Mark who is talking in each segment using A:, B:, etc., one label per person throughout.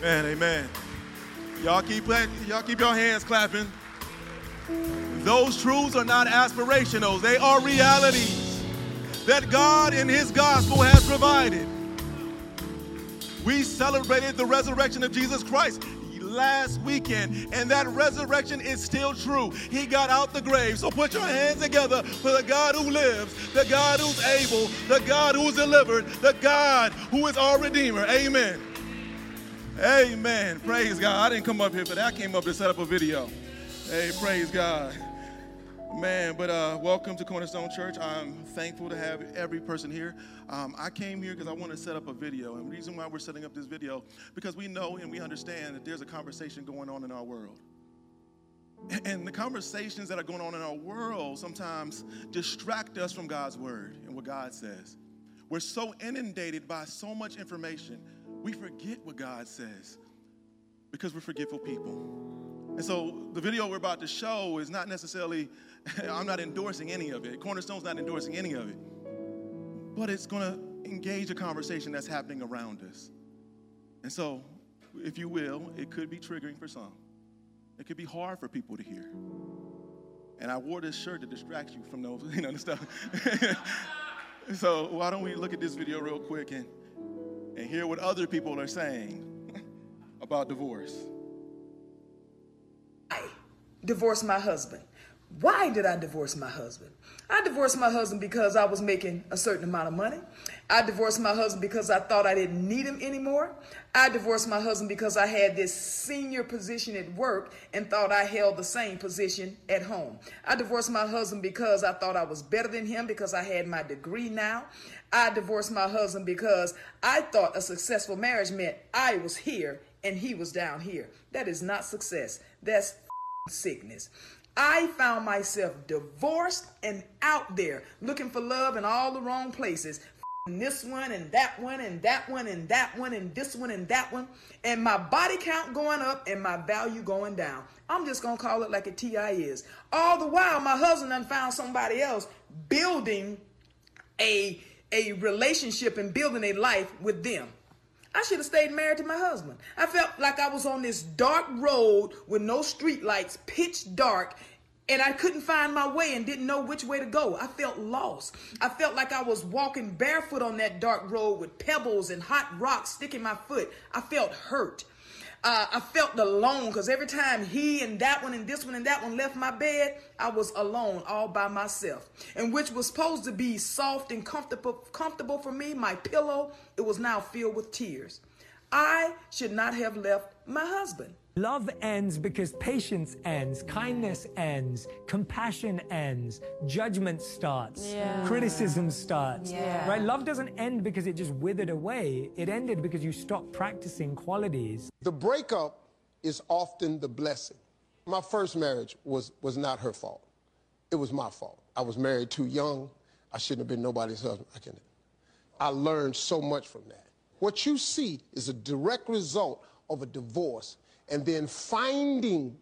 A: Man, amen. Y'all keep y'all keep your hands clapping. Those truths are not aspirational, they are realities that God in His gospel has provided. We celebrated the resurrection of Jesus Christ last weekend, and that resurrection is still true. He got out the grave. So put your hands together for the God who lives, the God who's able, the God who's delivered, the God who is our Redeemer. Amen. Amen. Praise God. I didn't come up here for that. I came up to set up a video. Hey, praise God. Man, but uh, welcome to Cornerstone Church. I'm thankful to have every person here. Um, I came here because I want to set up a video. And the reason why we're setting up this video, because we know and we understand that there's a conversation going on in our world. And the conversations that are going on in our world sometimes distract us from God's word and what God says. We're so inundated by so much information we forget what God says because we're forgetful people. And so the video we're about to show is not necessarily, I'm not endorsing any of it. Cornerstone's not endorsing any of it. But it's going to engage a conversation that's happening around us. And so, if you will, it could be triggering for some. It could be hard for people to hear. And I wore this shirt to distract you from those, you know, the stuff. so why don't we look at this video real quick and and hear what other people are saying about divorce.
B: I divorced my husband. Why did I divorce my husband? I divorced my husband because I was making a certain amount of money. I divorced my husband because I thought I didn't need him anymore. I divorced my husband because I had this senior position at work and thought I held the same position at home. I divorced my husband because I thought I was better than him because I had my degree now. I divorced my husband because I thought a successful marriage meant I was here and he was down here. That is not success. That's sickness. I found myself divorced and out there looking for love in all the wrong places. This one and that one and that one and that one and this one and that one. And my body count going up and my value going down. I'm just going to call it like a TI is. All the while, my husband done found somebody else building a, a relationship and building a life with them. I should have stayed married to my husband. I felt like I was on this dark road with no street lights, pitch dark, and I couldn't find my way and didn't know which way to go. I felt lost. I felt like I was walking barefoot on that dark road with pebbles and hot rocks sticking my foot. I felt hurt. Uh, I felt alone because every time he and that one and this one and that one left my bed, I was alone all by myself. And which was supposed to be soft and comfortable, comfortable for me, my pillow, it was now filled with tears. I should not have left my husband.
C: Love ends because patience ends, kindness ends, compassion ends, judgment starts, yeah. criticism starts. Yeah. Right? Love doesn't end because it just withered away. It ended because you stopped practicing qualities.
D: The breakup is often the blessing. My first marriage was was not her fault. It was my fault. I was married too young. I shouldn't have been nobody's husband. I can I learned so much from that. What you see is a direct result of a divorce and then finding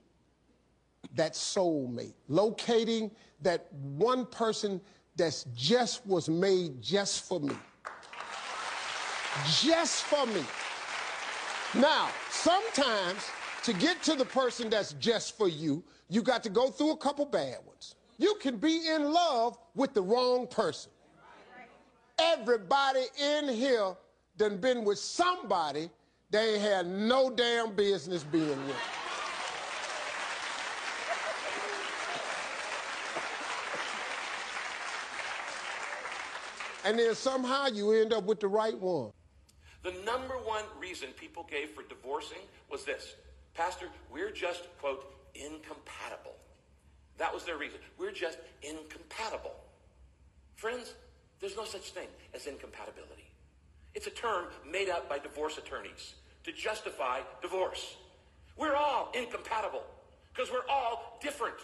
D: that soulmate, locating that one person that's just was made just for me. Just for me. Now, sometimes to get to the person that's just for you, you got to go through a couple bad ones. You can be in love with the wrong person. Everybody in here done been with somebody they had no damn business being with. and then somehow you end up with the right one.
E: The number one reason people gave for divorcing was this Pastor, we're just, quote, incompatible. That was their reason. We're just incompatible. Friends, there's no such thing as incompatibility. It's a term made up by divorce attorneys to justify divorce. We're all incompatible because we're all different.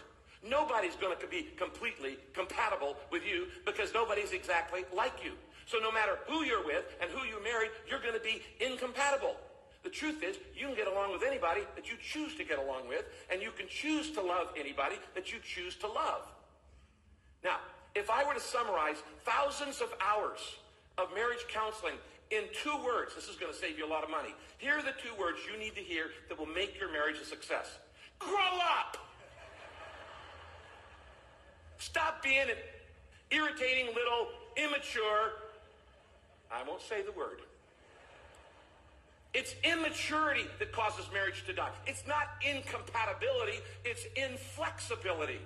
E: Nobody's going to be completely compatible with you because nobody's exactly like you. So no matter who you're with and who you marry, you're going to be incompatible. The truth is, you can get along with anybody that you choose to get along with, and you can choose to love anybody that you choose to love. Now, if I were to summarize thousands of hours of marriage counseling in two words, this is going to save you a lot of money. Here are the two words you need to hear that will make your marriage a success. Grow up! Stop being an irritating little immature, I won't say the word. It's immaturity that causes marriage to die. It's not incompatibility, it's inflexibility.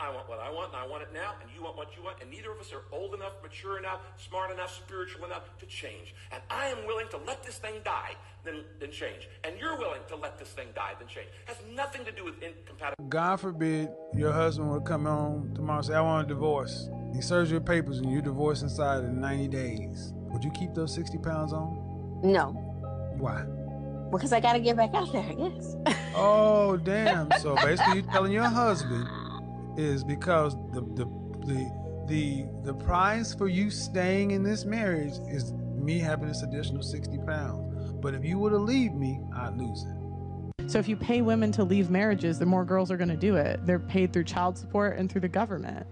E: I want what I want, and I want it now, and you want what you want, and neither of us are old enough, mature enough, smart enough, spiritual enough to change. And I am willing to let this thing die, then, then change. And you're willing to let this thing die, then change. It has nothing to do with incompatibility.
F: God forbid your husband would come home tomorrow and say, I want a divorce. He serves your papers and you divorce inside of 90 days. Would you keep those 60 pounds on?
G: No.
F: Why?
G: Because I got to get back out there, I guess.
F: oh, damn. So basically, you're telling your husband is because the the the the the price for you staying in this marriage is me having this additional 60 pounds. But if you were to leave me, I'd lose it.
H: So if you pay women to leave marriages, the more girls are going to do it. They're paid through child support and through the government.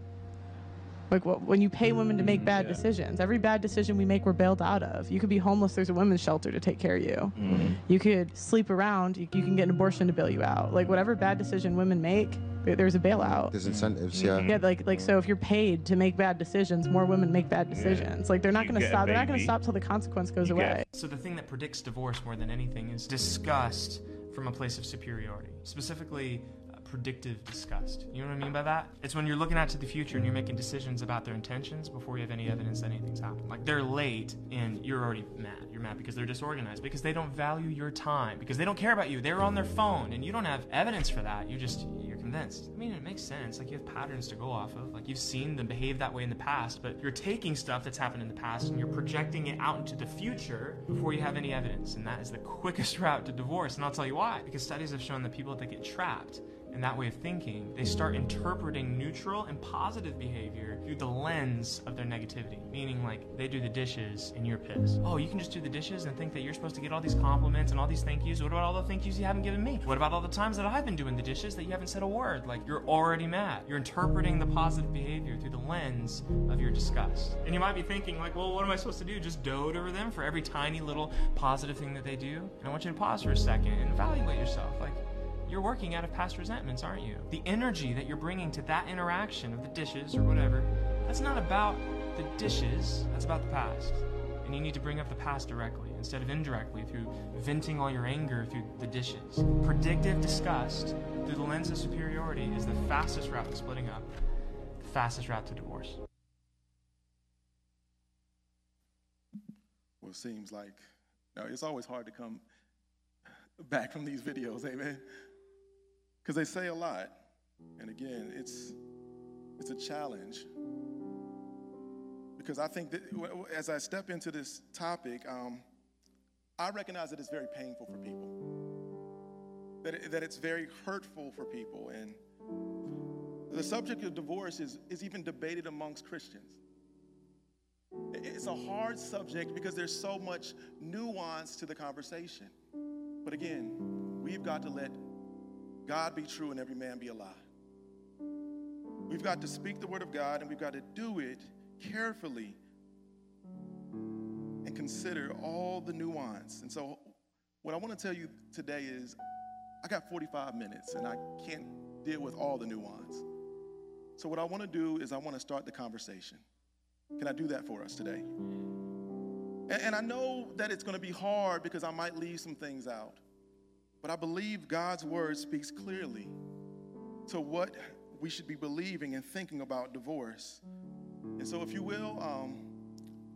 H: Like when you pay women to make bad yeah. decisions, every bad decision we make, we're bailed out of. You could be homeless. There's a women's shelter to take care of you. Mm-hmm. You could sleep around. You, you, can get an abortion to bail you out. Like whatever bad decision women make, there's a bailout.
I: There's incentives, yeah.
H: Yeah, like like so if you're paid to make bad decisions, more women make bad decisions. Yeah. Like they're not going to stop. They're not going to stop till the consequence goes you away.
J: So the thing that predicts divorce more than anything is disgust from a place of superiority. Specifically, predictive disgust. You know what I mean by that? It's when you're looking out to the future and you're making decisions about their intentions before you have any evidence that anything's happened. Like they're late and you're already mad. You're mad because they're disorganized, because they don't value your time, because they don't care about you. They're on their phone and you don't have evidence for that. You just you're convinced. I mean, it makes sense. Like you have patterns to go off of. Like you've seen them behave that way in the past, but you're taking stuff that's happened in the past and you're projecting it out into the future before you have any evidence. And that is the quickest route to divorce. And I'll tell you why. Because studies have shown that people that get trapped in that way of thinking, they start interpreting neutral and positive behavior through the lens of their negativity. Meaning, like, they do the dishes and you're pissed. Oh, you can just do the dishes and think that you're supposed to get all these compliments and all these thank yous. What about all the thank yous you haven't given me? What about all the times that I've been doing the dishes that you haven't said a word? Like, you're already mad. You're interpreting the positive behavior through the lens of your disgust. And you might be thinking, like, well, what am I supposed to do? Just dote over them for every tiny little positive thing that they do? And I want you to pause for a second and evaluate yourself. Like, you're working out of past resentments, aren't you? The energy that you're bringing to that interaction of the dishes or whatever, that's not about the dishes, that's about the past. And you need to bring up the past directly instead of indirectly through venting all your anger through the dishes. Predictive disgust through the lens of superiority is the fastest route to splitting up, the fastest route to divorce.
A: Well, it seems like, now it's always hard to come back from these videos, amen because they say a lot. And again, it's it's a challenge because I think that as I step into this topic, um, I recognize that it's very painful for people, that, it, that it's very hurtful for people. And the subject of divorce is, is even debated amongst Christians. It's a hard subject because there's so much nuance to the conversation. But again, we've got to let God be true and every man be a lie. We've got to speak the word of God and we've got to do it carefully and consider all the nuance. And so, what I want to tell you today is I got 45 minutes and I can't deal with all the nuance. So, what I want to do is I want to start the conversation. Can I do that for us today? And, I know that it's going to be hard because I might leave some things out. But I believe God's word speaks clearly to what we should be believing and thinking about divorce. And so, if you will, um,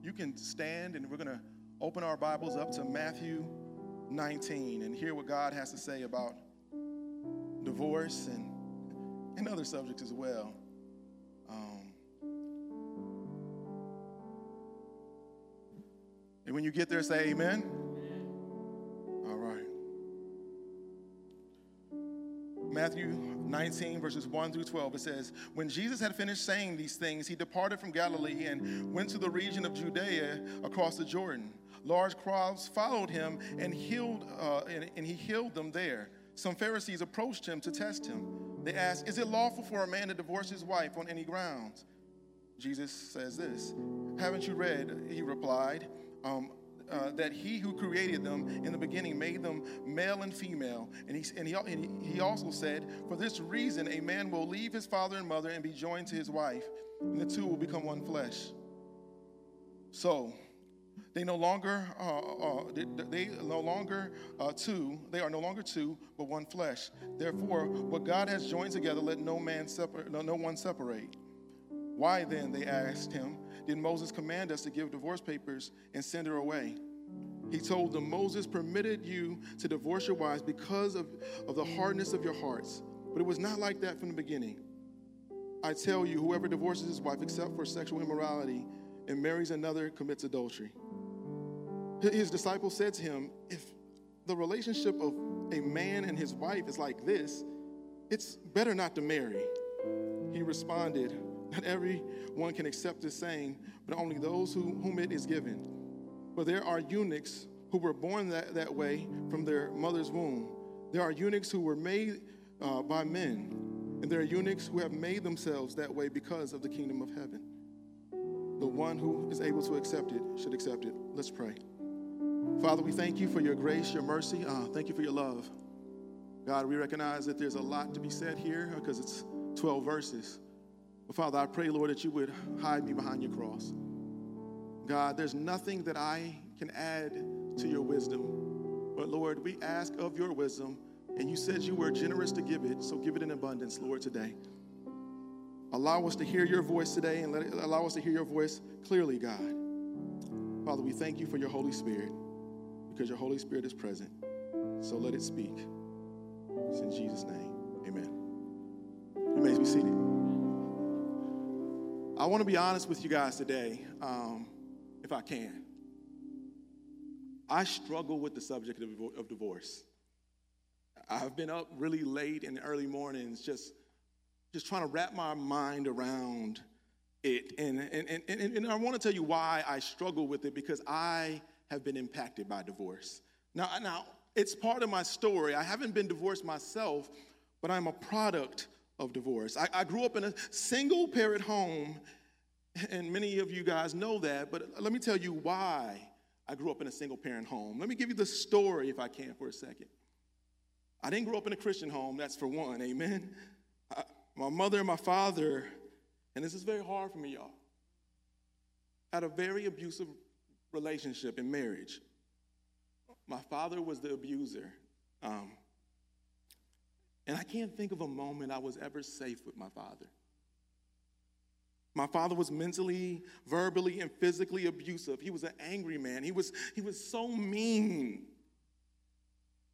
A: you can stand and we're going to open our Bibles up to Matthew 19 and hear what God has to say about divorce and, and other subjects as well. Um, and when you get there, say amen. Matthew 19, verses 1 through 12, it says, When Jesus had finished saying these things, he departed from Galilee and went to the region of Judea across the Jordan. Large crowds followed him and, healed, uh, and, and he healed them there. Some Pharisees approached him to test him. They asked, Is it lawful for a man to divorce his wife on any grounds? Jesus says this Haven't you read, he replied, um, uh, that he who created them in the beginning made them male and female. And he, and, he, and he also said, For this reason, a man will leave his father and mother and be joined to his wife, and the two will become one flesh. So, they no longer uh, uh, they, they, no longer uh, two they are no longer two but one flesh therefore what god has joined together let no man separate no, no one separate why then they asked him did Moses command us to give divorce papers and send her away? He told them, Moses permitted you to divorce your wives because of, of the hardness of your hearts. But it was not like that from the beginning. I tell you, whoever divorces his wife except for sexual immorality and marries another commits adultery. His disciples said to him, If the relationship of a man and his wife is like this, it's better not to marry. He responded, not everyone can accept this saying, but only those who, whom it is given. For there are eunuchs who were born that, that way from their mother's womb. There are eunuchs who were made uh, by men, and there are eunuchs who have made themselves that way because of the kingdom of heaven. The one who is able to accept it should accept it. Let's pray. Father, we thank you for your grace, your mercy. Uh, thank you for your love. God, we recognize that there's a lot to be said here because it's 12 verses. But Father, I pray, Lord, that you would hide me behind your cross. God, there's nothing that I can add to your wisdom. But Lord, we ask of your wisdom, and you said you were generous to give it, so give it in abundance, Lord, today. Allow us to hear your voice today and let it, allow us to hear your voice clearly, God. Father, we thank you for your Holy Spirit because your Holy Spirit is present. So let it speak. It's in Jesus' name. Amen. You may be seated. I want to be honest with you guys today, um, if I can. I struggle with the subject of, divorce. I've been up really late in the early mornings just, just trying to wrap my mind around it. And, and, and, and, I want to tell you why I struggle with it because I have been impacted by divorce. Now, now, it's part of my story. I haven't been divorced myself, but I'm a product of divorce. I, I grew up in a single parent home, and many of you guys know that, but let me tell you why I grew up in a single parent home. Let me give you the story, if I can, for a second. I didn't grow up in a Christian home, that's for one, amen. I, my mother and my father, and this is very hard for me, y'all, had a very abusive relationship in marriage. My father was the abuser. Um, and I can't think of a moment I was ever safe with my father. My father was mentally, verbally, and physically abusive. He was an angry man. He was, he was so mean.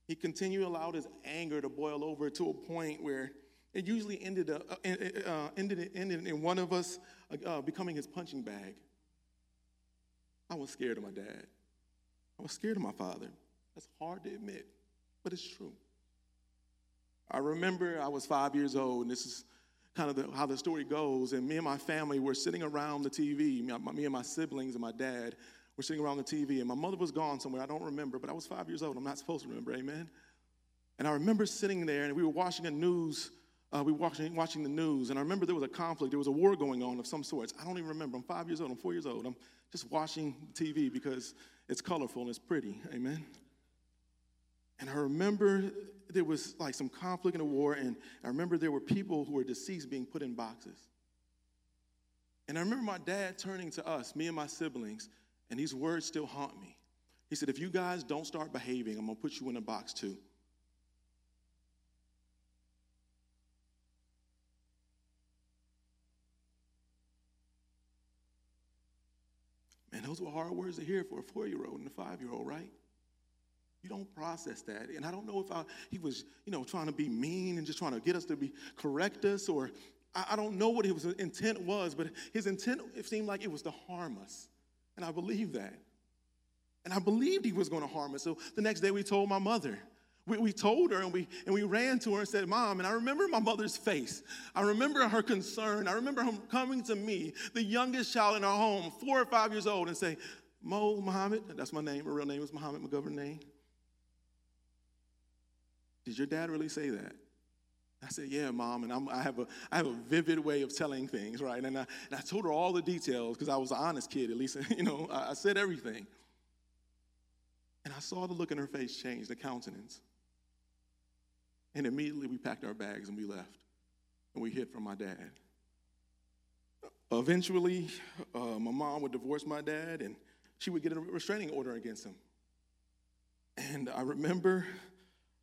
A: He continued allowed his anger to boil over to a point where it usually ended, up, uh, ended, ended in one of us uh, becoming his punching bag. I was scared of my dad. I was scared of my father. That's hard to admit, but it's true. I remember I was five years old, and this is kind of the, how the story goes. And me and my family were sitting around the TV, me, and my siblings and my dad were sitting around the TV, and my mother was gone somewhere. I don't remember, but I was five years old. I'm not supposed to remember, amen? And I remember sitting there, and we were watching a news. Uh, we were watching, watching the news, and I remember there was a conflict. There was a war going on of some sorts. I don't even remember. I'm five years old. I'm four years old. I'm just watching TV because it's colorful and it's pretty. Amen. And I remember there was like some conflict in the war, and I remember there were people who were deceased being put in boxes. And I remember my dad turning to us, me and my siblings, and these words still haunt me. He said, If you guys don't start behaving, I'm gonna put you in a box too. Man, those were hard words to hear for a four year old and a five year old, right? You don't process that. And I don't know if I, he was, you know, trying to be mean and just trying to get us to be correct us, or I, I don't know what his intent was, but his intent, it seemed like it was to harm us. And I believe that. And I believed he was going to harm us. So the next day we told my mother. We, we told her and we, and we ran to her and said, Mom, and I remember my mother's face. I remember her concern. I remember her coming to me, the youngest child in our home, four or five years old, and say, Mo Muhammad, that's my name, my real name is Muhammad McGovern name. Did your dad really say that? I said, Yeah, mom. And I'm, i have, a, I have a vivid way of telling things, right? And I, and I told her all the details because I was an honest kid, at least, you know, I, I said everything. And I saw the look in her face change, the countenance. And immediately we packed our bags and we left. And we hid from my dad. Eventually, uh, my mom would divorce my dad and she would get a restraining order against him. And I remember,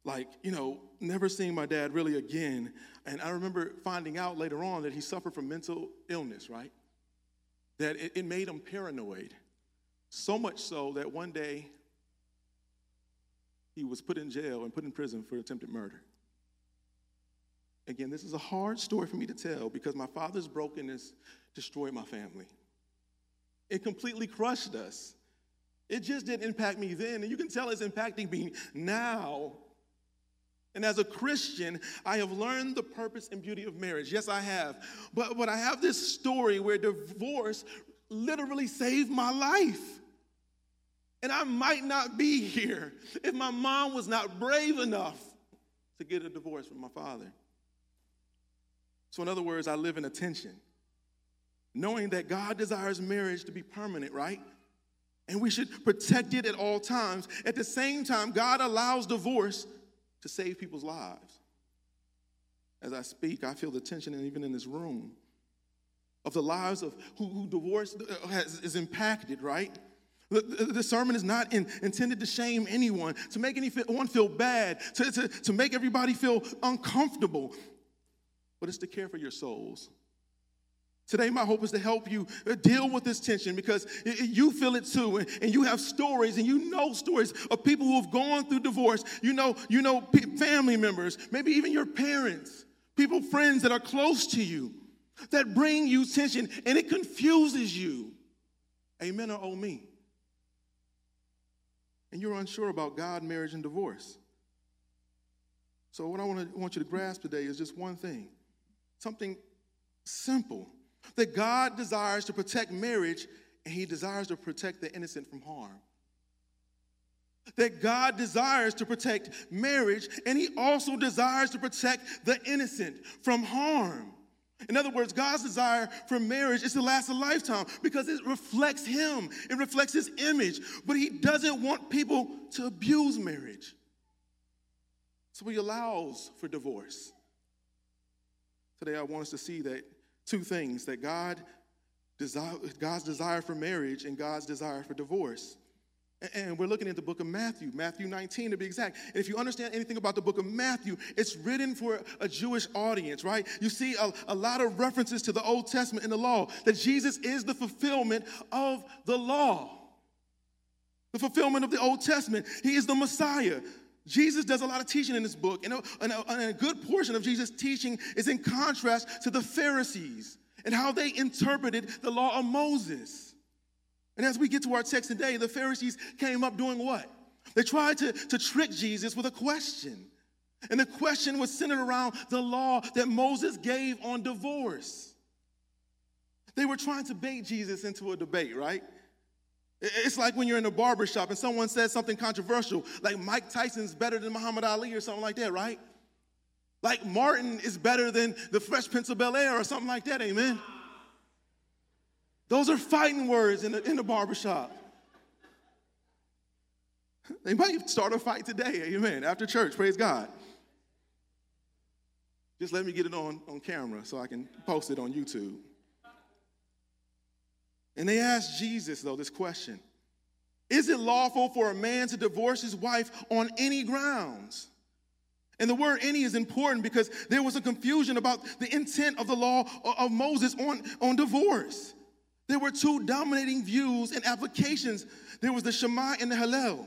A: like, you know, never seeing my dad really again. And I remember finding out later on that he suffered from mental illness, right? That it, it made him paranoid. So much so that one day he was put in jail and put in prison for attempted murder. Again, this is a hard story for me to tell because my father's brokenness destroyed my family. It completely crushed us. It just didn't impact me then, and you can tell it's impacting me now. And as a Christian, I have learned the purpose and beauty of marriage. Yes, I have. But, but I have this story where divorce literally saved my life. And I might not be here if my mom was not brave enough to get a divorce from my father. So, in other words, I live in attention, knowing that God desires marriage to be permanent, right? And we should protect it at all times. At the same time, God allows divorce to save people's lives. As I speak, I feel the tension, and even in this room, of the lives of who, who divorce uh, has, is impacted, right? The, sermon is not in, intended to shame anyone, to make anyone feel bad, to, to, to make everybody feel uncomfortable, but it's to care for your souls. Today, my hope is to help you uh, deal with this tension because you feel it too, and, you have stories, and you know stories of people who have gone through divorce. You know, you know family members, maybe even your parents, people, friends that are close to you, that bring you tension, and it confuses you. Amen or oh me and you're unsure about God, marriage, and divorce. So, what I want, to, want you to grasp today is just one thing something simple that God desires to protect marriage and He desires to protect the innocent from harm. That God desires to protect marriage and He also desires to protect the innocent from harm. In other words, God's desire for marriage is to last a lifetime because it reflects Him, it reflects His image. But He doesn't want people to abuse marriage. So He allows for divorce. Today, I want us to see that two things that God desire, God's desire for marriage and God's desire for divorce. And we're looking at the book of Matthew, Matthew 19 to be exact. And if you understand anything about the book of Matthew, it's written for a Jewish audience, right? You see a, a, lot of references to the Old Testament and the law, that Jesus is the fulfillment of the law, the fulfillment of the Old Testament. He is the Messiah. Jesus does a lot of teaching in this book, and a, and a, and a good portion of Jesus' teaching is in contrast to the Pharisees and how they interpreted the law of Moses. And as we get to our text today, the Pharisees came up doing what? They tried to, to trick Jesus with a question. And the question was centered around the law that Moses gave on divorce. They were trying to bait Jesus into a debate, right? It's like when you're in a barber shop and someone says something controversial, like Mike Tyson's better than Muhammad Ali or something like that, right? Like Martin is better than the Fresh Prince of Bel Air or something like that, amen? Those are fighting words in the, in the barbershop. They might start a fight today, amen, after church, praise God. Just let me get it on, on camera so I can post it on YouTube. And they asked Jesus, though, this question Is it lawful for a man to divorce his wife on any grounds? And the word any is important because there was a confusion about the intent of the law of Moses on, on divorce. There were two dominating views and applications. There was the Shammai and the Hillel,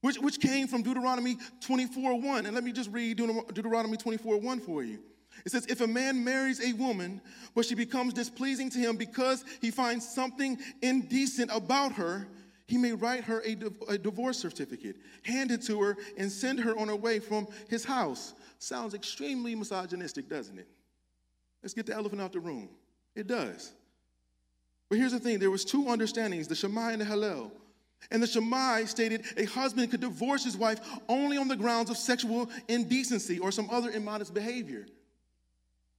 A: which, which came from Deuteronomy 24 1. And let me just read Deuteronomy 24 1 for you. It says, If a man marries a woman, but she becomes displeasing to him because he finds something indecent about her, he may write her a, a divorce certificate, hand it to her, and send her on her way from his house. Sounds extremely misogynistic, doesn't it? Let's get the elephant out the room. It does. But here's the thing there was two understandings, the Shammai and the Hillel. And the Shammai stated a husband could divorce his wife only on the grounds of sexual indecency or some other immodest behavior.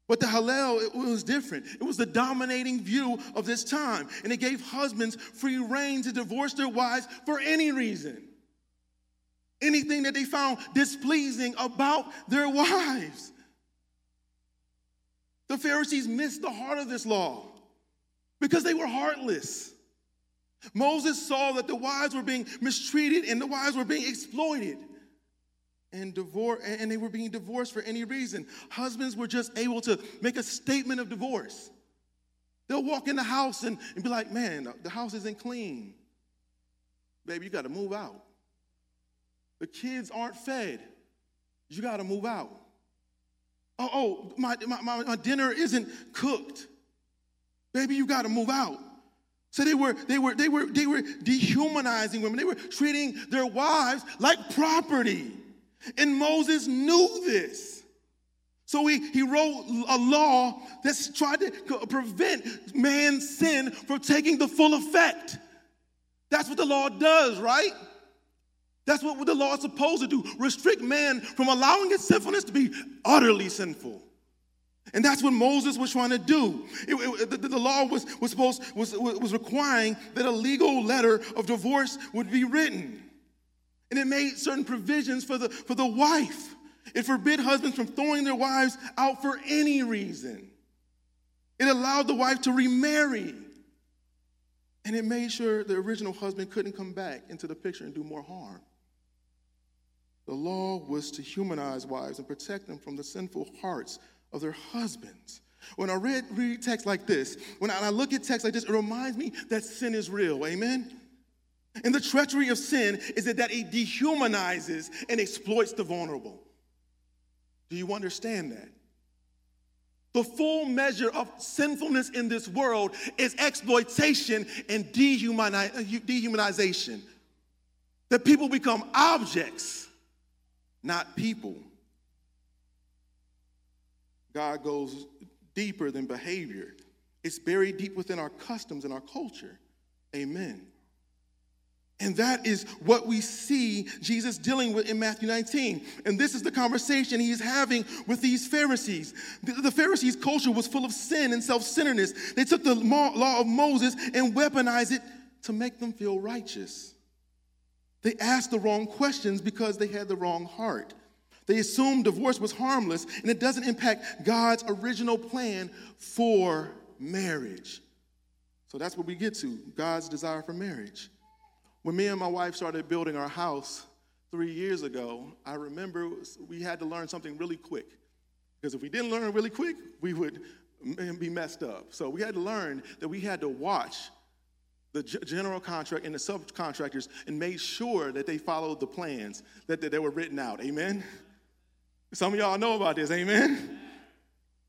A: But the Hillel, it was different. It was the dominating view of this time. And it gave husbands free reign to divorce their wives for any reason. anything that they found displeasing about their wives. The Pharisees missed the heart of this law because they were heartless. Moses saw that the wives were being mistreated and the wives were being exploited and divorce and they were being divorced for any reason. Husbands were just able to make a statement of divorce. They'll walk in the house and, and be like, man, the house isn't clean. Baby, you got to move out. The kids aren't fed. You got to move out. Oh, oh my, my, my dinner isn't cooked. Baby, you got to move out. So they were, they were, they were, they were dehumanizing women. They were treating their wives like property. And Moses knew this. So he, he wrote a law that's tried to prevent man's sin from taking the full effect. That's what the law does, right? That's what the law is supposed to do restrict man from allowing his sinfulness to be utterly sinful. And that's what Moses was trying to do. It, it, the, the, law was, was supposed was, was requiring that a legal letter of divorce would be written. And it made certain provisions for the, for the wife. It forbid husbands from throwing their wives out for any reason. It allowed the wife to remarry. And it made sure the original husband couldn't come back into the picture and do more harm. The law was to humanize wives and protect them from the sinful hearts of their husbands. When I read, read text like this, when I, look at text like this, it reminds me that sin is real. Amen? And the treachery of sin is that, it dehumanizes and exploits the vulnerable. Do you understand that? The full measure of sinfulness in this world is exploitation and uh, dehumanization. That people become objects not people. God goes deeper than behavior, it's buried deep within our customs and our culture. Amen. And that is what we see Jesus dealing with in Matthew 19. And this is the conversation he's having with these Pharisees. The, the Pharisees' culture was full of sin and self centeredness. They took the law of Moses and weaponized it to make them feel righteous. They asked the wrong questions because they had the wrong heart. They assumed divorce was harmless and it doesn't impact God's original plan for marriage. So that's what we get to God's desire for marriage. When me and my wife started building our house three years ago, I remember we had to learn something really quick. Because if we didn't learn really quick, we would be messed up. So we had to learn that we had to watch the general contract and the subcontractors and made sure that they followed the plans that, that they were written out. Amen? Some of y'all know about this. Amen?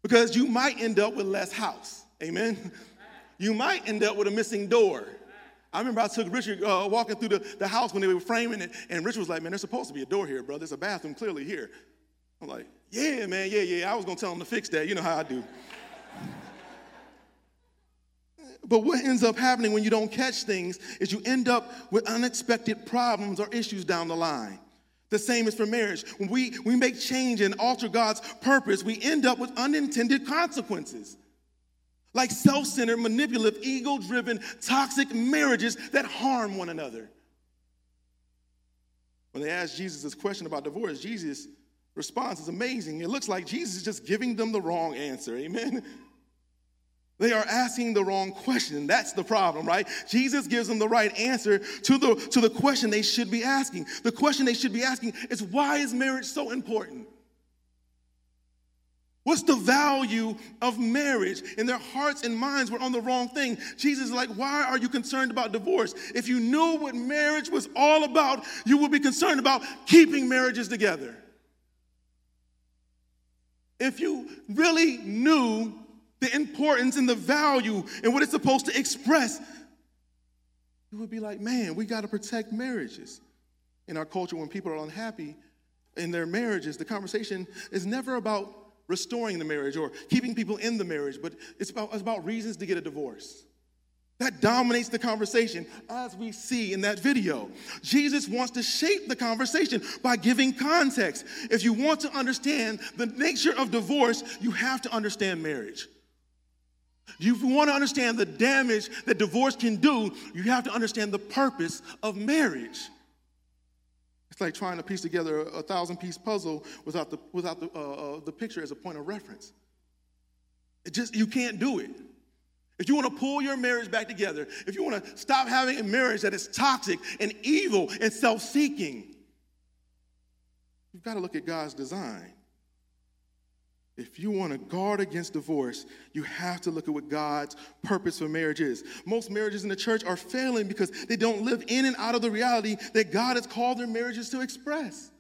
A: Because you might end up with less house. Amen? You might end up with a missing door. I remember I took Richard uh, walking through the, the house when they were framing it, and Richard was like, Man, there's supposed to be a door here, bro. There's a bathroom clearly here. I'm like, Yeah, man, yeah, yeah. I was going to tell him to fix that. You know how I do. But what ends up happening when you don't catch things is you end up with unexpected problems or issues down the line. The same is for marriage. When we, we make change and alter God's purpose, we end up with unintended consequences. Like self centered, manipulative, ego driven, toxic marriages that harm one another. When they asked Jesus this question about divorce, Jesus' response is amazing. It looks like Jesus is just giving them the wrong answer. Amen. They are asking the wrong question. That's the problem, right? Jesus gives them the right answer to the, to the question they should be asking. The question they should be asking is why is marriage so important? What's the value of marriage? And their hearts and minds were on the wrong thing. Jesus is like, Why are you concerned about divorce? If you knew what marriage was all about, you would be concerned about keeping marriages together. If you really knew the importance and the value and what it's supposed to express, you would be like, man, we got to protect marriages. In our culture, when people are unhappy in their marriages, the conversation is never about restoring the marriage or keeping people in the marriage, but it's about, it's about reasons to get a divorce. That dominates the conversation, as we see in that video. Jesus wants to shape the conversation by giving context. If you want to understand the nature of divorce, you have to understand marriage. If you want to understand the damage that divorce can do, you have to understand the purpose of marriage. It's like trying to piece together a, thousand piece puzzle without, the, without the, uh, uh, the picture as a point of reference. It just, you can't do it. If you want to pull your marriage back together, if you want to stop having a marriage that is toxic and evil and self seeking, you've got to look at God's design. If you want to guard against divorce, you have to look at what God's purpose for marriage is. Most marriages in the church are failing because they don't live in and out of the reality that God has called their marriages to express.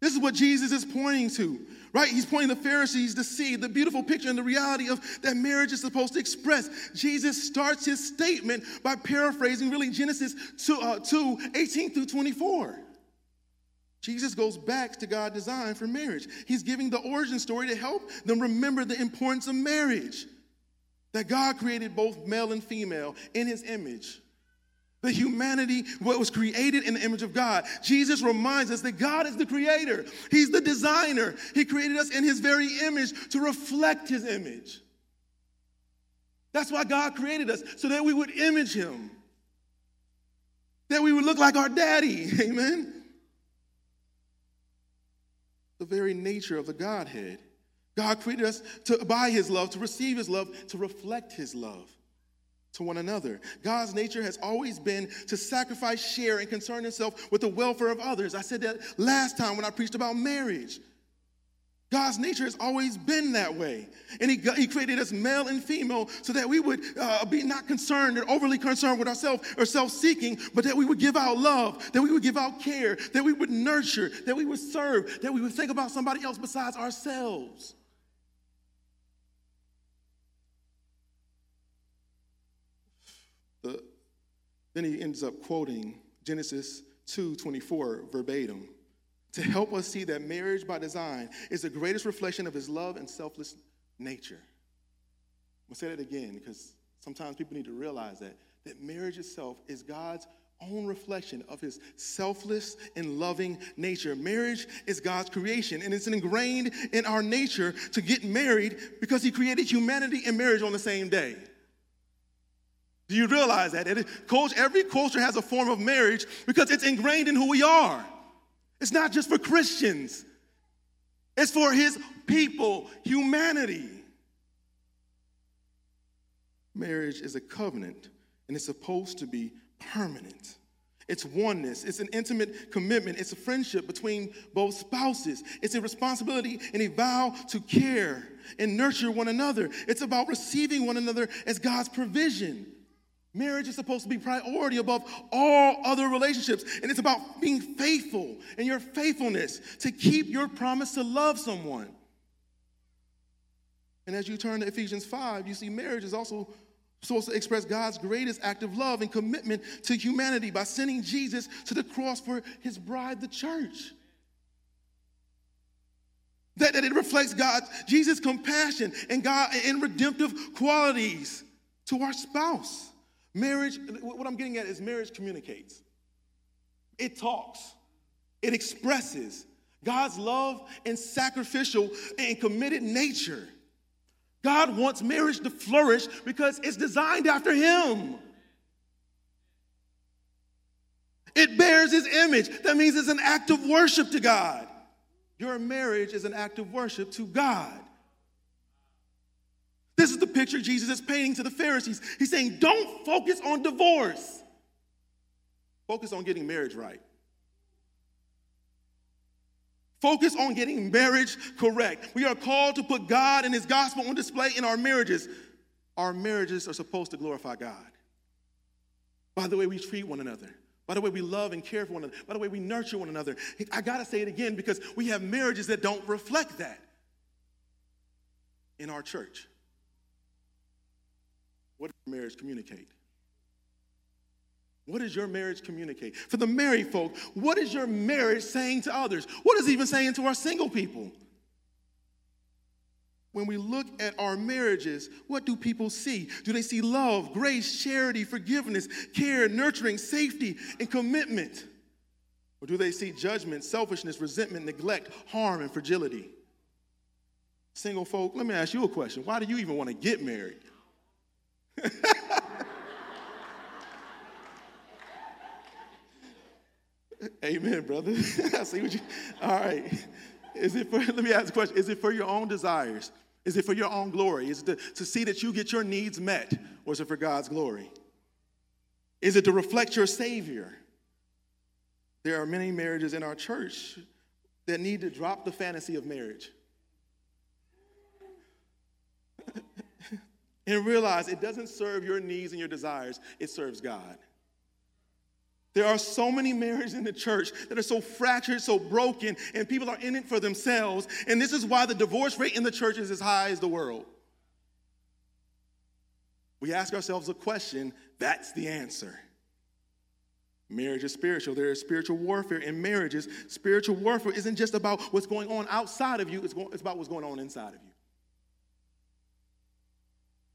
A: This is what Jesus is pointing to, right? He's pointing the Pharisees to see the beautiful picture and the reality of that marriage is supposed to express. Jesus starts his statement by paraphrasing really Genesis 2, uh, 2 18 through 24. Jesus goes back to God's design for marriage. He's giving the origin story to help them remember the importance of marriage. That God created both male and female in his image. The humanity, what was created in the image of God. Jesus reminds us that God is the creator, He's the designer. He created us in His very image to reflect His image. That's why God created us, so that we would image Him, that we would look like our daddy. Amen the very nature of the Godhead. God created us to by his love, to receive his love, to reflect his love to one another. God's nature has always been to sacrifice, share, and concern himself with the welfare of others. I said that last time when I preached about marriage. God's nature has always been that way. And He, he created us male and female so that we would uh, be not concerned or overly concerned with ourselves or self seeking, but that we would give out love, that we would give out care, that we would nurture, that we would serve, that we would think about somebody else besides ourselves. The, then he ends up quoting Genesis 2 24 verbatim to help us see that marriage by design is the greatest reflection of his love and selfless nature. I'm gonna say that again because sometimes people need to realize that, that marriage itself is God's own reflection of his selfless and loving nature. Marriage is God's creation, and it's ingrained in our nature to get married because he created humanity and marriage on the same day. Do you realize that? Every culture has a form of marriage because it's ingrained in who we are. It's not just for Christians, it's for his people, humanity. Marriage is a covenant and it's supposed to be permanent. It's oneness. It's an intimate commitment. It's a friendship between both spouses. It's a responsibility and a vow to care and nurture one another. It's about receiving one another as God's provision. Marriage is supposed to be priority above all other relationships. And it's about being faithful and your faithfulness to keep your promise to love someone. And as you turn to Ephesians 5, you see marriage is also supposed to express God's greatest act of love and commitment to humanity by sending Jesus to the cross for his bride, the church. That, that it reflects God, Jesus' compassion and God and redemptive qualities to our spouse. Marriage, what I'm getting at is marriage communicates, it talks, it expresses God's love and sacrificial and committed nature. God wants marriage to flourish because it's designed after Him. It bears His image. That means it's an act of worship to God. Your marriage is an act of worship to God. This is the picture Jesus is painting to the Pharisees. He's saying, don't focus on divorce, focus on getting marriage right. Focus on getting marriage correct. We are called to put God and His gospel on display in our marriages. Our marriages are supposed to glorify God by the way we treat one another, by the way we love and care for one another, by the way we nurture one another. I gotta say it again because we have marriages that don't reflect that in our church. What does your marriage communicate? What does your marriage communicate? For the married folk, what is your marriage saying to others? What is it even saying to our single people? When we look at our marriages, what do people see? Do they see love, grace, charity, forgiveness, care, nurturing, safety, and commitment? Or do they see judgment, selfishness, resentment, neglect, harm, and fragility? Single folk, let me ask you a question. Why do you even want to get married? Amen, brother. I see what you. All right. Is it for? Let me ask a question. Is it for your own desires? Is it for your own glory? Is it to, to see that you get your needs met, or is it for God's glory? Is it to reflect your Savior? There are many marriages in our church that need to drop the fantasy of marriage and realize it doesn't serve your needs and your desires, it serves God. There are so many marriages in the church that are so fractured, so broken, and people are in it for themselves. And this is why the divorce rate in the church is as high as the world. We ask ourselves a question that's the answer. Marriage is spiritual. There is spiritual warfare in marriages. Spiritual warfare isn't just about what's going on outside of you, it's, about what's going on inside of you.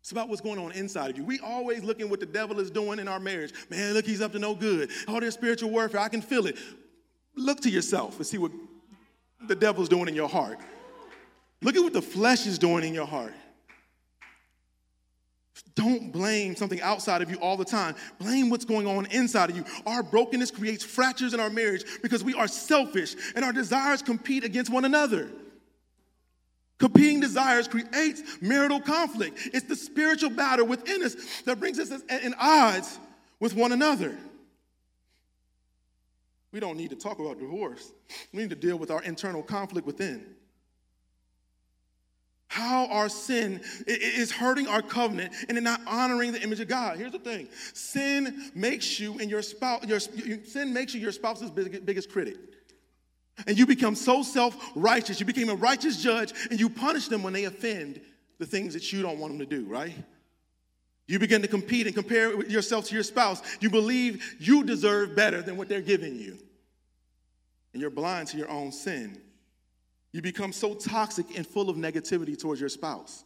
A: It's about what's going on inside of you. We always looking what the devil is doing in our marriage. Man, look, he's up to no good. All there's spiritual warfare. I can feel it. Look to yourself and see what the devil's doing in your heart. Look at what the flesh is doing in your heart. Don't blame something outside of you all the time. Blame what's going on inside of you. Our brokenness creates fractures in our marriage because we are selfish and our desires compete against one another. Competing desires creates marital conflict. It's the spiritual battle within us that brings us in odds with one another. We don't need to talk about divorce. We need to deal with our internal conflict within. How our sin is hurting our covenant and not honoring the image of God. Here's the thing: sin makes you and your spouse. Your, sin makes you your spouse's biggest critic. And you become so self righteous. You became a righteous judge and you punish them when they offend the things that you don't want them to do, right? You begin to compete and compare yourself to your spouse. You believe you deserve better than what they're giving you. And you're blind to your own sin. You become so toxic and full of negativity towards your spouse.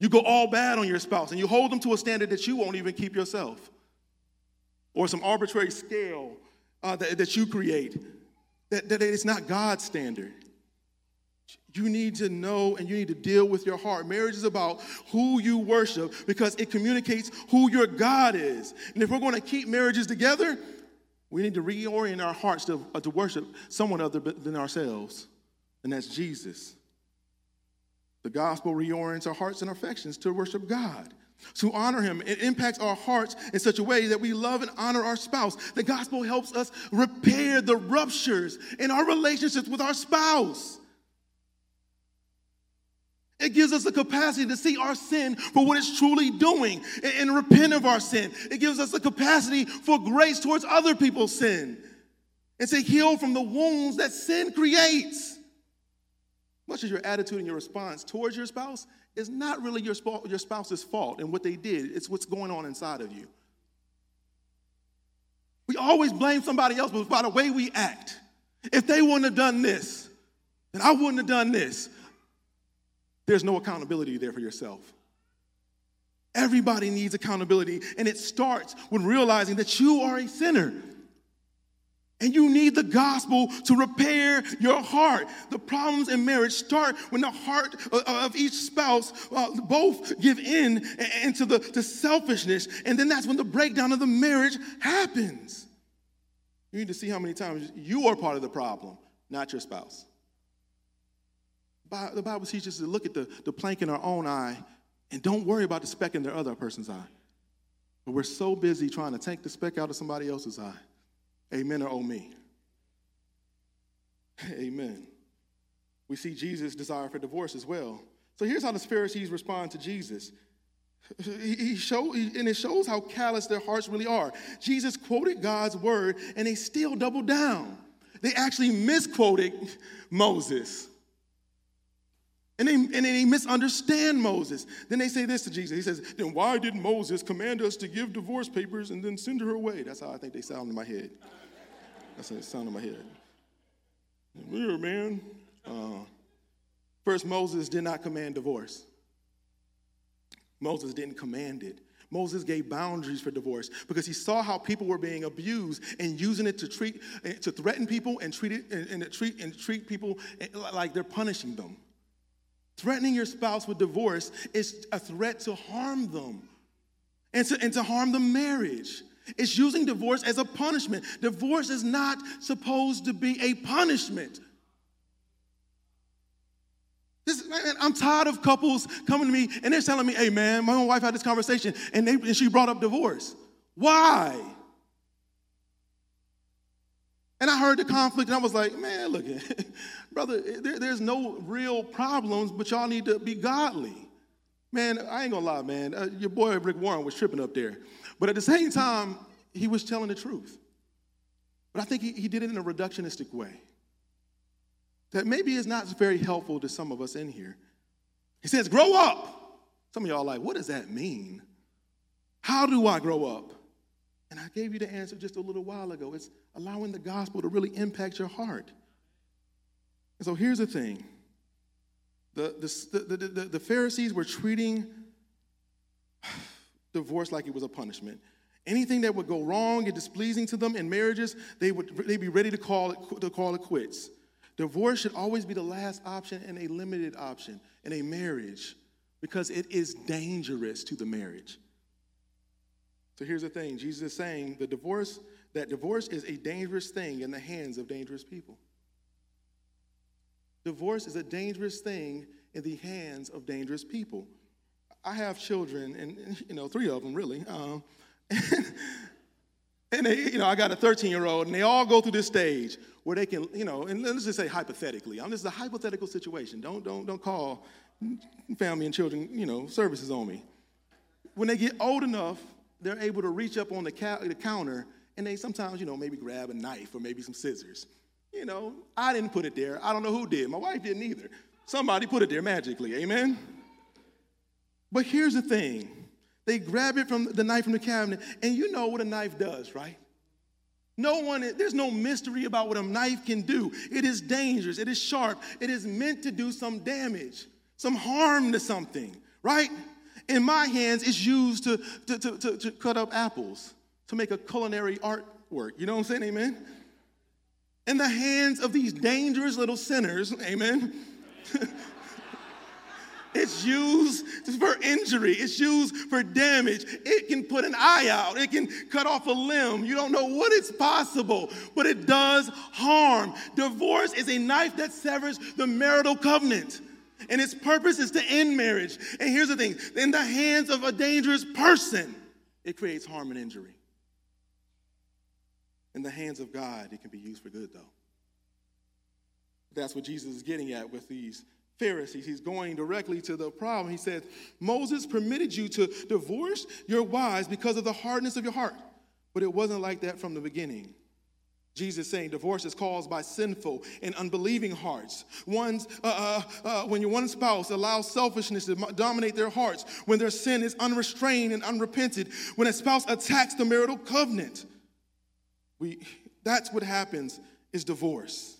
A: You go all bad on your spouse and you hold them to a standard that you won't even keep yourself or some arbitrary scale uh, that, that you create that, that it's not God's standard. You need to know and you need to deal with your heart. Marriage is about who you worship because it communicates who your God is. And if we're going to keep marriages together, we need to reorient our hearts to, uh, to worship someone other than ourselves, and that's Jesus. The gospel reorients our hearts and affections to worship God to honor him. It impacts our hearts in such a way that we love and honor our spouse. The gospel helps us repair the ruptures in our relationships with our spouse. It gives us the capacity to see our sin for what it's truly doing and, and repent of our sin. It gives us the capacity for grace towards other people's sin and to heal from the wounds that sin creates. Much as your attitude and your response towards your spouse is not really your, your spouse's fault and what they did, it's what's going on inside of you. We always blame somebody else but by the way we act. If they wouldn't have done this, then I wouldn't have done this. There's no accountability there for yourself. Everybody needs accountability, and it starts with realizing that you are a sinner. And you need the gospel to repair your heart. The problems in marriage start when the heart of each spouse uh, both give in into the, the selfishness. And then that's when the breakdown of the marriage happens. You need to see how many times you are part of the problem, not your spouse. The Bible teaches us to look at the, the plank in our own eye and don't worry about the speck in the other person's eye. But we're so busy trying to take the speck out of somebody else's eye. Amen or oh me? Amen. We see Jesus' desire for divorce as well. So here's how the Pharisees respond to Jesus. He show, and it shows how callous their hearts really are. Jesus quoted God's word, and they still doubled down. They actually misquoted Moses. And they, and they misunderstand Moses. Then they say this to Jesus. He says, Then why did Moses command us to give divorce papers and then send her away? That's how I think they sound in my head. That's how they sound in my head. Weird, man. Uh, first, Moses did not command divorce. Moses didn't command it. Moses gave boundaries for divorce because he saw how people were being abused and using it to treat, to threaten people and treat it and, and treat and treat people like they're punishing them. Threatening your spouse with divorce is a threat to harm them and to, and to harm the marriage. It's using divorce as a punishment. Divorce is not supposed to be a punishment. This, man, I'm tired of couples coming to me and they're telling me, hey man, my own wife had this conversation and, they, and she brought up divorce. Why? And I heard the conflict and I was like, man, look, brother, there, there's no real problems, but y'all need to be godly. Man, I ain't gonna lie, man. Uh, your boy Rick Warren was tripping up there. But at the same time, he was telling the truth. But I think he, he did it in a reductionistic way that maybe is not very helpful to some of us in here. He says, Grow up. Some of y'all like, What does that mean? How do I grow up? And I gave you the answer just a little while ago. It's allowing the gospel to really impact your heart. And so here's the thing the, the, the, the, the Pharisees were treating divorce like it was a punishment. Anything that would go wrong and displeasing to them in marriages, they would they'd be ready to call it to call it quits. Divorce should always be the last option and a limited option in a marriage because it is dangerous to the marriage. So here's the thing Jesus is saying the divorce, that divorce is a dangerous thing in the hands of dangerous people. Divorce is a dangerous thing in the hands of dangerous people. I have children, and you know, three of them really. Um, and they, you know, I got a 13 year old, and they all go through this stage where they can, you know, and let's just say hypothetically. I'm, this is a hypothetical situation. Don't, don't, don't call family and children, you know, services on me. When they get old enough, they're able to reach up on the, ca- the counter, and they sometimes, you know, maybe grab a knife or maybe some scissors. You know, I didn't put it there. I don't know who did. My wife didn't either. Somebody put it there magically. Amen? But here's the thing they grab it from the knife from the cabinet, and you know what a knife does, right? No one, there's no mystery about what a knife can do. It is dangerous, it is sharp, it is meant to do some damage, some harm to something, right? In my hands, it's used to, to, to, to, to cut up apples, to make a culinary artwork. You know what I'm saying? Amen? In the hands of these dangerous little sinners, amen? It's used for injury. It's used for damage. It can put an eye out. It can cut off a limb. You don't know what is possible, but it does harm. Divorce is a knife that severs the marital covenant. And its purpose is to end marriage. And here's the thing in the hands of a dangerous person, it creates harm and injury. In the hands of God, it can be used for good, though. That's what Jesus is getting at with these Pharisees. He's going directly to the problem. He says, Moses permitted you to divorce your wives because of the hardness of your heart. But it wasn't like that from the beginning. Jesus saying divorce is caused by sinful and unbelieving hearts. One's, uh, uh, uh, when your one spouse allows selfishness to dominate their hearts, when their sin is unrestrained and unrepented, when a spouse attacks the marital covenant, we, that's what happens is divorce.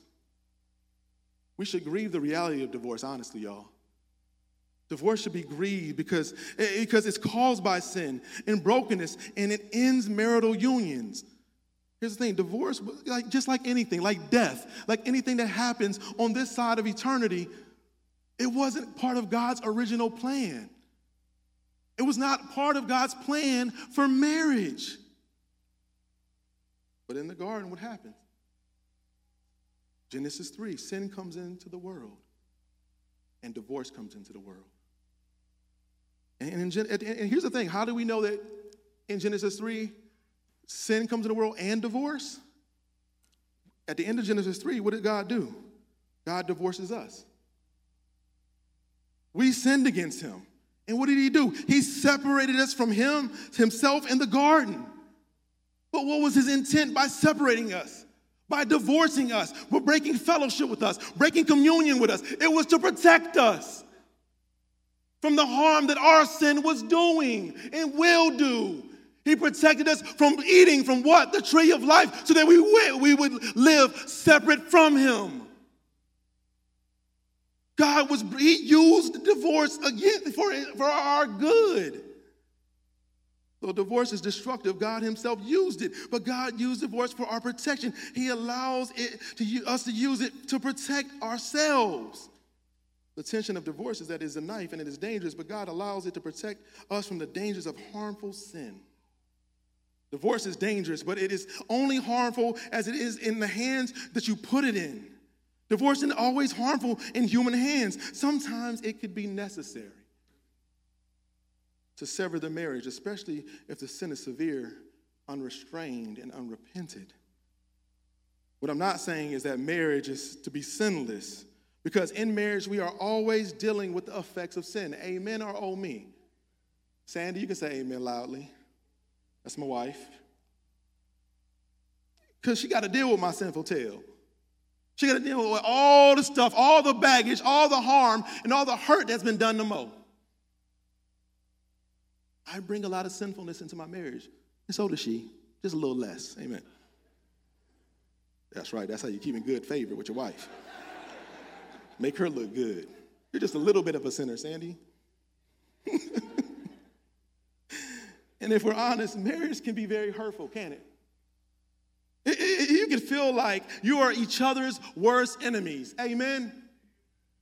A: We should grieve the reality of divorce, honestly, y'all. Divorce should be grieved because, eh, because it's caused by sin and brokenness and it ends marital unions. Here's the thing divorce, like, just like anything, like death, like anything that happens on this side of eternity, it wasn't part of God's original plan. It was not part of God's plan for marriage. But in the garden, what happened? Genesis 3 sin comes into the world, and divorce comes into the world. And, and, and, here's the thing how do we know that in Genesis 3 sin comes in the world and divorce? At the end of Genesis 3, what did God do? God divorces us. We sinned against him. And what did he do? He separated us from him, himself in the garden. But what was his intent by separating us? by divorcing us, for breaking fellowship with us, breaking communion with us. It was to protect us from the harm that our sin was doing and will do. He protected us from eating from what? The tree of life, so that we, we would live separate from Him. God was, He used divorce again for, for our good. So divorce is destructive. God Himself used it, but God used divorce for our protection. He allows it to us to use it to protect ourselves. The tension of divorce is that it is a knife and it is dangerous, but God allows it to protect us from the dangers of harmful sin. Divorce is dangerous, but it is only harmful as it is in the hands that you put it in. Divorce isn't always harmful in human hands. Sometimes it could be necessary to sever the marriage, especially if the sin is severe, unrestrained, and unrepented. What I'm not saying is that marriage is to be sinless, because in marriage we are always dealing with the effects of sin. Amen or oh me? Sandy, you can say amen loudly. That's my wife. Because she got to deal with my sinful tail. She got to deal with all the stuff, all the baggage, all the harm, and all the hurt that's been done to Moe. I bring a lot of sinfulness into my marriage, and so does she, just a little less. Amen. That's right, that's how you keep in good favor with your wife. Make her look good. You're just a little bit of a sinner, Sandy. and if we're honest, marriage can be very hurtful, can it? You can feel like you are each other's worst enemies. Amen.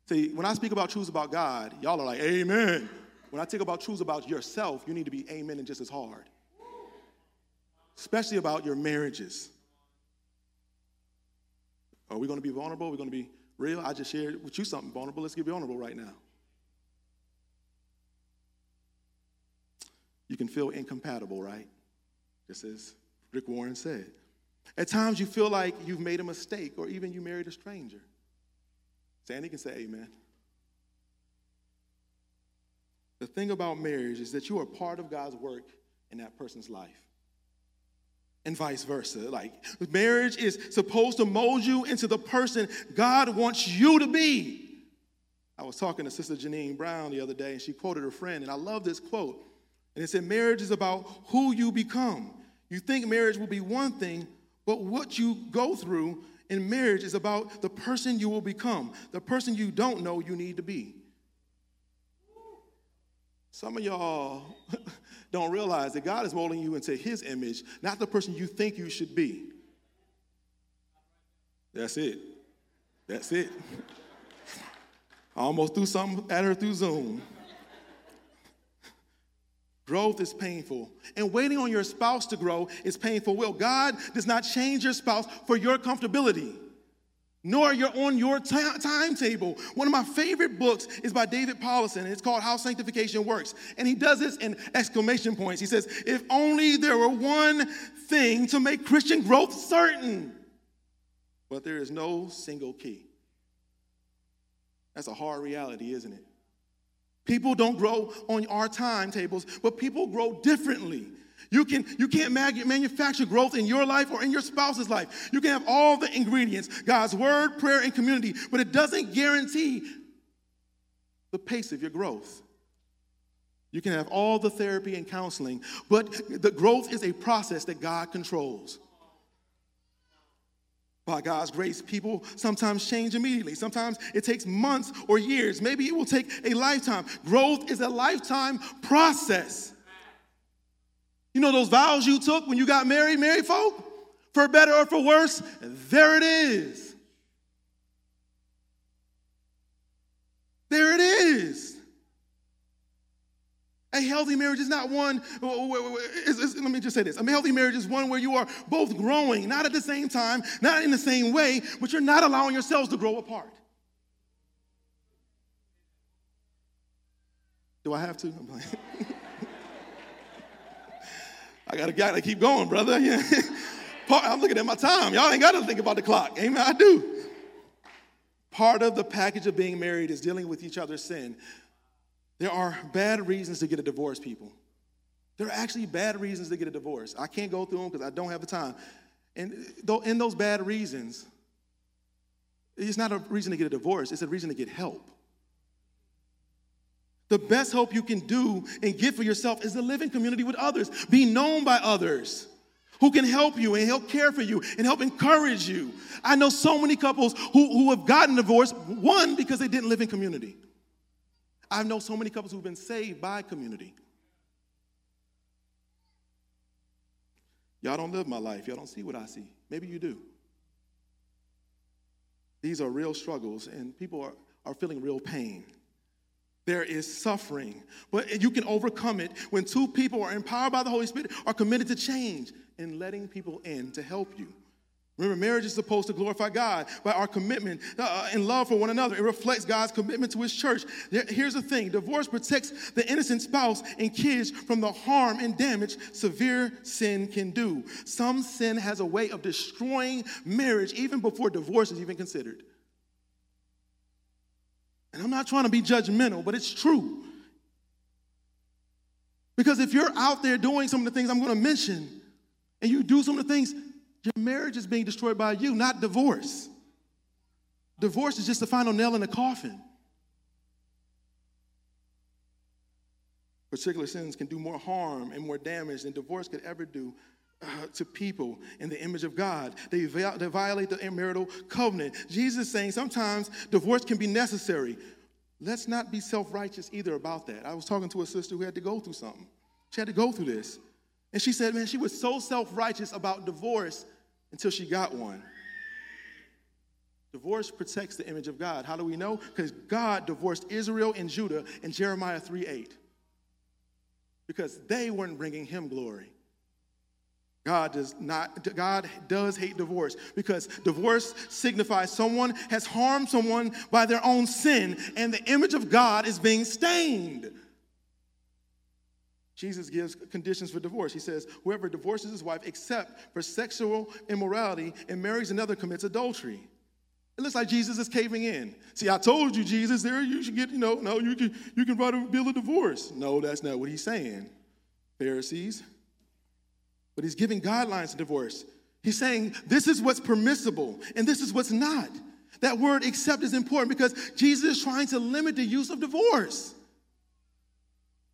A: See, when I speak about truths about God, y'all are like, Amen. When I talk about truths about yourself, you need to be amen and just as hard. Especially about your marriages. Are we going to be vulnerable? We're we going to be real? I just shared with you something vulnerable. Let's get vulnerable right now. You can feel incompatible, right? Just as Rick Warren said. At times you feel like you've made a mistake or even you married a stranger. Sandy can say amen. The thing about marriage is that you are part of God's work in that person's life. And vice versa. Like, marriage is supposed to mold you into the person God wants you to be. I was talking to Sister Janine Brown the other day, and she quoted her friend, and I love this quote. And it said, Marriage is about who you become. You think marriage will be one thing, but what you go through in marriage is about the person you will become, the person you don't know you need to be. Some of y'all don't realize that God is molding you into his image, not the person you think you should be. That's it. That's it. I almost threw something at her through Zoom. Growth is painful, and waiting on your spouse to grow is painful. Well, God does not change your spouse for your comfortability nor you're on your t- timetable. One of my favorite books is by David Powlison. It's called How Sanctification Works. And he does this in exclamation points. He says, If only there were one thing to make Christian growth certain, but there is no single key. That's a hard reality, isn't it? People don't grow on our timetables, but people grow differently. You, can, you can't manufacture growth in your life or in your spouse's life. You can have all the ingredients God's word, prayer, and community, but it doesn't guarantee the pace of your growth. You can have all the therapy and counseling, but the growth is a process that God controls. By God's grace, people sometimes change immediately. Sometimes it takes months or years. Maybe it will take a lifetime. Growth is a lifetime process. You know those vows you took when you got married, married folk? For better or for worse, there it is. There it is. A healthy marriage is not one, let me just say this. A healthy marriage is one where you are both growing, not at the same time, not in the same way, but you're not allowing yourselves to grow apart. Do I have to? I'm like, I gotta, gotta keep going, brother. I'm looking at my time. Y'all ain't gotta think about the clock. Amen. I do. Part of the package of being married is dealing with each other's sin. There are bad reasons to get a divorce, people. There are actually bad reasons to get a divorce. I can't go through them because I don't have the time. And uh, though in those bad reasons, it's not a reason to get a divorce, it's a reason to get help. The best help you can do and give for yourself is to live in community with others, be known by others who can help you and help care for you and help encourage you. I know so many couples who, who have gotten divorced, one, because they didn't live in community. I know so many couples who've been saved by community. Y'all don't live my life. Y'all don't see what I see. Maybe you do. These are real struggles, and people are, are feeling real pain. there is suffering. But you can overcome it when two people are empowered by the Holy Spirit, are committed to change and letting people in to help you. Remember, marriage is supposed to glorify God by our commitment uh, and love for one another. It reflects God's commitment to His church. Here's the thing divorce protects the innocent spouse and kids from the harm and damage severe sin can do. Some sin has a way of destroying marriage even before divorce is even considered. And I'm not trying to be judgmental, but it's true. Because if you're out there doing some of the things I'm going to mention, and you do some of the things, your marriage is being destroyed by you, not divorce. Divorce is just the final nail in the coffin. Particular sins can do more harm and more damage than divorce could ever do uh, to people in the image of God. They, they violate the marital covenant. Jesus is saying sometimes divorce can be necessary. Let's not be self righteous either about that. I was talking to a sister who had to go through something. She had to go through this. And she said, man, she was so self righteous about divorce until she got one. Divorce protects the image of God. How do we know? Because God divorced Israel and Judah in Jeremiah 3 8. Because they weren't bringing him glory. God does not God does hate divorce because divorce signifies someone has harmed someone by their own sin and the image of God is being stained. Jesus gives conditions for divorce. He says, Whoever divorces his wife except for sexual immorality and marries another commits adultery. It looks like Jesus is caving in. See, I told you, Jesus, there you should get, you know, no, you can you can write a bill of divorce. No, that's not what he's saying. Pharisees. But he's giving guidelines to divorce. He's saying this is what's permissible and this is what's not. That word accept is important because Jesus is trying to limit the use of divorce.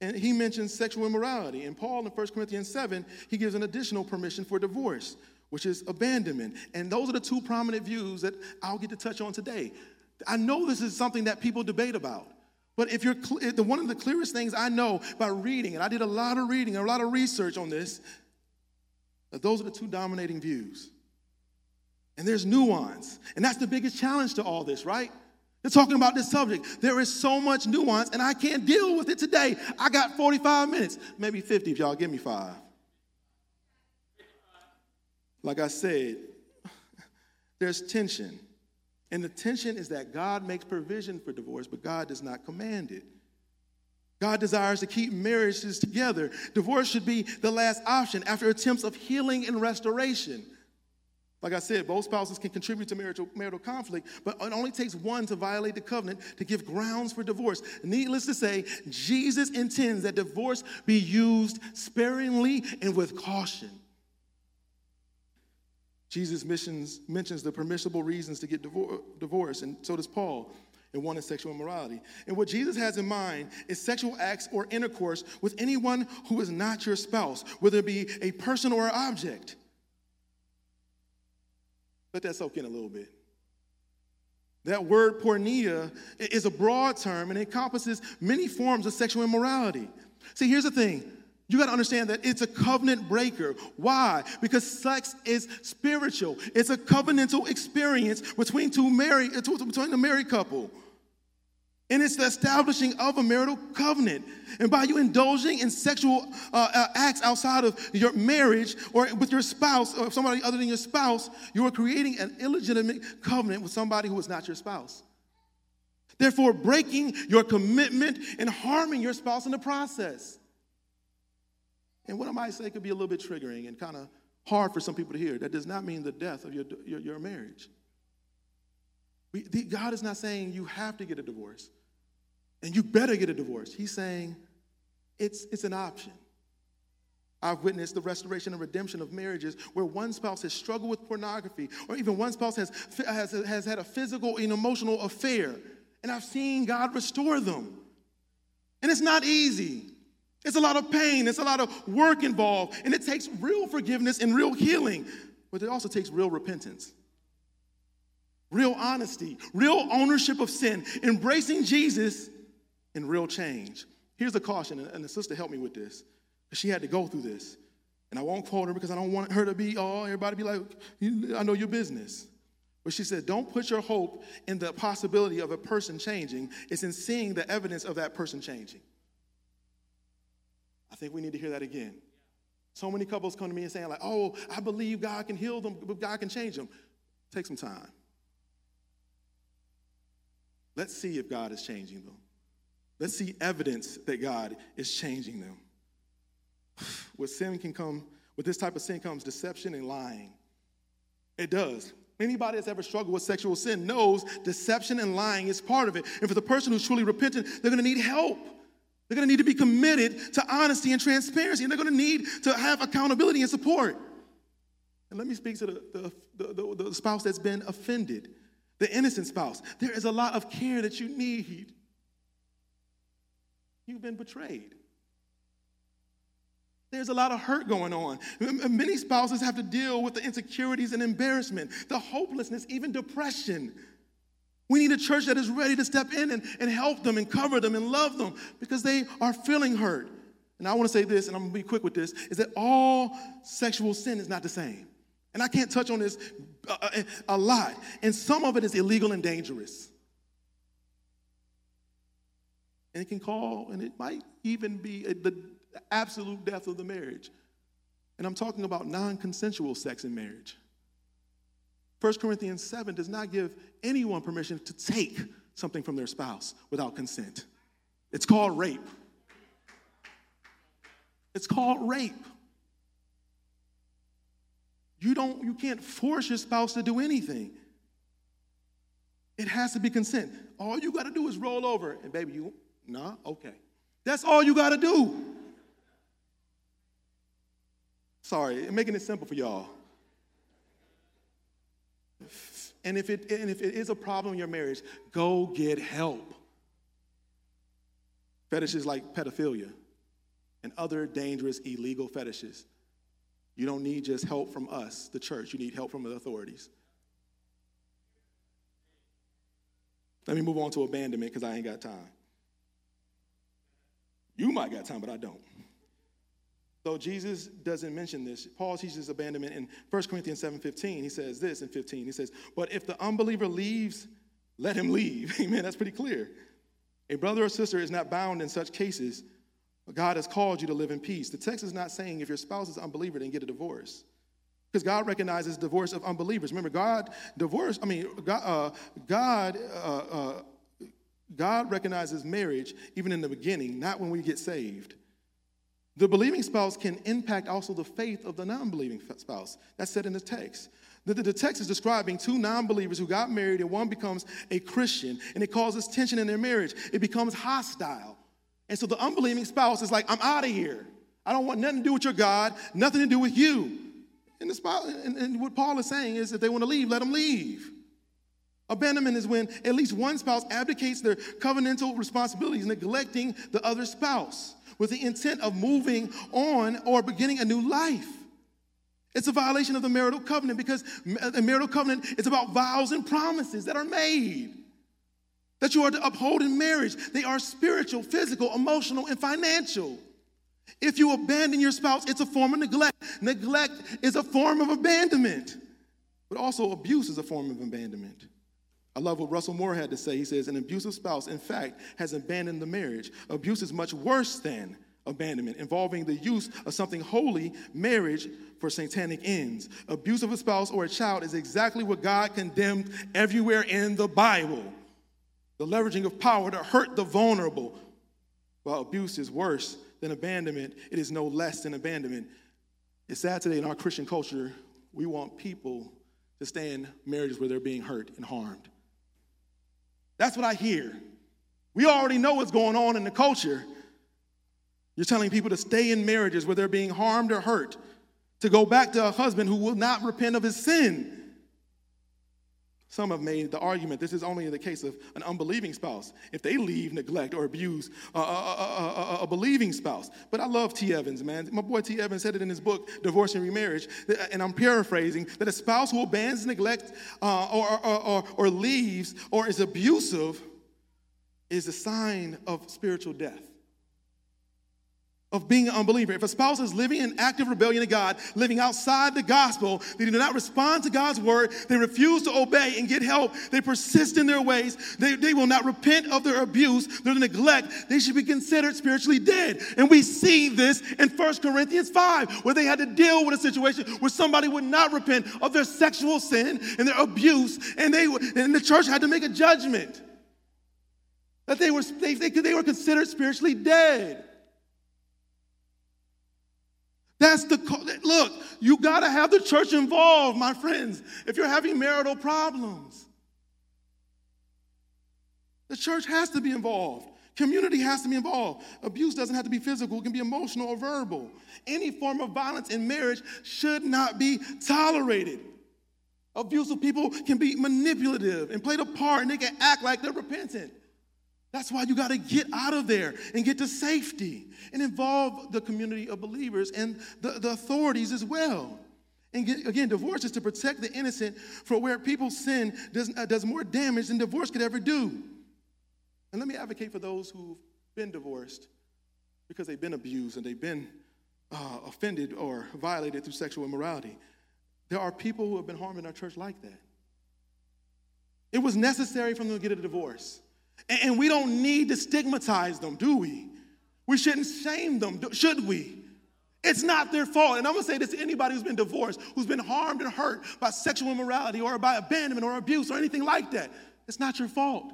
A: And he mentions sexual immorality. And Paul in 1 Corinthians 7, he gives an additional permission for divorce, which is abandonment. And those are the two prominent views that I'll get to touch on today. I know this is something that people debate about. But if you're the one of the clearest things I know by reading, and I did a lot of reading, a lot of research on this, that those are the two dominating views. And there's nuance. And that's the biggest challenge to all this, right? They're talking about this subject. There is so much nuance, and I can't deal with it today. I got 45 minutes, maybe 50 if y'all give me five. Like I said, there's tension. And the tension is that God makes provision for divorce, but God does not command it. God desires to keep marriages together. Divorce should be the last option after attempts of healing and restoration. Like I said, both spouses can contribute to marital, marital conflict, but it only takes one to violate the covenant to give grounds for divorce. Needless to say, Jesus intends that divorce be used sparingly and with caution. Jesus mentions, mentions the permissible reasons to get divor- divorce, and so does Paul, and one is sexual immorality. And what Jesus has in mind is sexual acts or intercourse with anyone who is not your spouse, whether it be a person or an object. Let that soak in a little bit. That word porneia is a broad term and encompasses many forms of sexual immorality. See, here's the thing. You got to understand that it's a covenant breaker. Why? Because sex is spiritual. It's a covenantal experience between two married between a married couple. And it's the establishing of a marital covenant. And by you indulging in sexual uh, uh, acts outside of your marriage or with your spouse or somebody other than your spouse, you are creating an illegitimate covenant with somebody who is not your spouse. Therefore, breaking your commitment and harming your spouse in the process. And what I might say could be a little bit triggering and kind of hard for some people to hear. That does not mean the death of your, your, your marriage. We, the, God is not saying you have to get a divorce and you better get a divorce. He's saying it's, it's an option. I've witnessed the restoration and redemption of marriages where one spouse has struggled with pornography, or even one spouse has, has, has had a physical and emotional affair. And I've seen God restore them. And it's not easy. It's a lot of pain, it's a lot of work involved, and it takes real forgiveness and real healing, but it also takes real repentance real honesty, real ownership of sin, embracing Jesus and real change. Here's a caution, and the sister helped me with this, she had to go through this. And I won't quote her because I don't want her to be, oh, everybody be like, I know your business. But she said, don't put your hope in the possibility of a person changing, it's in seeing the evidence of that person changing. I think we need to hear that again. So many couples come to me and saying, like, oh, I believe God can heal them, but God can change them. Take some time. Let's see if God is changing them. Let's see evidence that God is changing them. With sin can come, with this type of sin comes deception and lying. It does. Anybody that's ever struggled with sexual sin knows deception and lying is part of it. And for the person who's truly repentant, they're going to need help. They're going to need to be committed to honesty and transparency, and they're going to need to have accountability and support. And let me speak to the, the, the, the, spouse that's been offended, the innocent spouse. There is a lot of care that you need. You've been betrayed. There's a lot of hurt going on. Many spouses have to deal with the insecurities and embarrassment, the hopelessness, even depression. We need a church that is ready to step in and, and help them and cover them and love them because they are feeling hurt. And I want to say this, and I'm going to be quick with this, is that all sexual sin is not the same. And I can't touch on this a, uh, a, uh, a lot. And some of it is illegal and dangerous. And it can call, and it might even be a, the absolute death of the marriage. And I'm talking about non consensual sex in marriage. 1 Corinthians 7 does not give anyone permission to take something from their spouse without consent. It's called rape. It's called rape. You don't you can't force your spouse to do anything. It has to be consent. All you got to do is roll over and baby you nah, okay. That's all you got to do. Sorry, I'm making it simple for y'all. And if it, and if it is a problem in your marriage, go get help. Fetishes like pedophilia and other dangerous illegal fetishes. You don't need just help from us, the church. You need help from the authorities. Let me move on to abandonment because I ain't got time. You might got time, but I don't. Though Jesus doesn't mention this, Paul teaches abandonment in 1 Corinthians 7:15. He says this in 15. He says, "But if the unbeliever leaves, let him leave." Amen. That's pretty clear. A brother or sister is not bound in such cases. God has called you to live in peace. The text is not saying if your spouse is unbeliever, then get a divorce. Because God recognizes divorce of unbelievers. Remember, God divorce, I mean, God, uh, God, uh, uh, God recognizes marriage even in the beginning, not when we get saved. The believing spouse can impact also the faith of the non believing spouse. That's said in the text. The, the, the text is describing two non believers who got married, and one becomes a Christian, and it causes tension in their marriage. It becomes hostile. And so the unbelieving spouse is like, I'm out of here. I don't want nothing to do with your God, nothing to do with you. And, the spouse, and, and what Paul is saying is if they want to leave, let them leave. Abandonment is when at least one spouse abdicates their covenantal responsibilities, neglecting the other spouse with the intent of moving on or beginning a new life. It's a violation of the marital covenant because the marital covenant is about vows and promises that are made that you are to uphold in marriage. They are spiritual, physical, emotional, and financial. If you abandon your spouse, it's a form of neglect. Neglect is a form of abandonment, but also abuse is a form of abandonment. I love what Russell Moore had to say. He says, An abusive spouse, in fact, has abandoned the marriage. Abuse is much worse than abandonment, involving the use of something holy, marriage, for satanic ends. Abuse of a spouse or a child is exactly what God condemned everywhere in the Bible. The leveraging of power to hurt the vulnerable. While abuse is worse than abandonment, it is no less than abandonment. It's sad today in our Christian culture, we want people to stay in marriages where they're being hurt and harmed. That's what I hear. We already know what's going on in the culture. You're telling people to stay in marriages where they're being harmed or hurt, to go back to a husband who will not repent of his sin. Some have made the argument this is only in the case of an unbelieving spouse. If they leave, neglect, or abuse a, a, a, a, believing spouse. But I love T. Evans, man. My boy T. Evans said it in his book, Divorce and Remarriage, and I'm paraphrasing that a spouse who abandons, neglect, uh, or, or, or, or leaves, or is abusive is a sign of spiritual death. Of being an unbeliever. If a spouse is living in active rebellion to God, living outside the gospel, they do not respond to God's word, they refuse to obey and get help, they persist in their ways, they, they will not repent of their abuse, their neglect, they should be considered spiritually dead. And we see this in 1 Corinthians 5, where they had to deal with a situation where somebody would not repent of their sexual sin and their abuse, and, they, and the church had to make a judgment that they were, they, they, they were considered spiritually dead. That's the look, you got to have the church involved, my friends, if you're having marital problems. The church has to be involved. Community has to be involved. Abuse doesn't have to be physical, it can be emotional or verbal. Any form of violence in marriage should not be tolerated. Abusive people can be manipulative and play the part and they can act like they're repentant. That's why you got to get out of there and get to safety and involve the community of believers and the, the authorities as well. And get, again, divorce is to protect the innocent for where people's sin does, uh, does more damage than divorce could ever do. And let me advocate for those who've been divorced because they've been abused and they've been uh, offended or violated through sexual immorality. There are people who have been harmed in our church like that. It was necessary for them to get a divorce. And we don't need to stigmatize them, do we? We shouldn't shame them, should we? It's not their fault. And I'm gonna say this to anybody who's been divorced, who's been harmed and hurt by sexual immorality or by abandonment or abuse or anything like that. It's not your fault.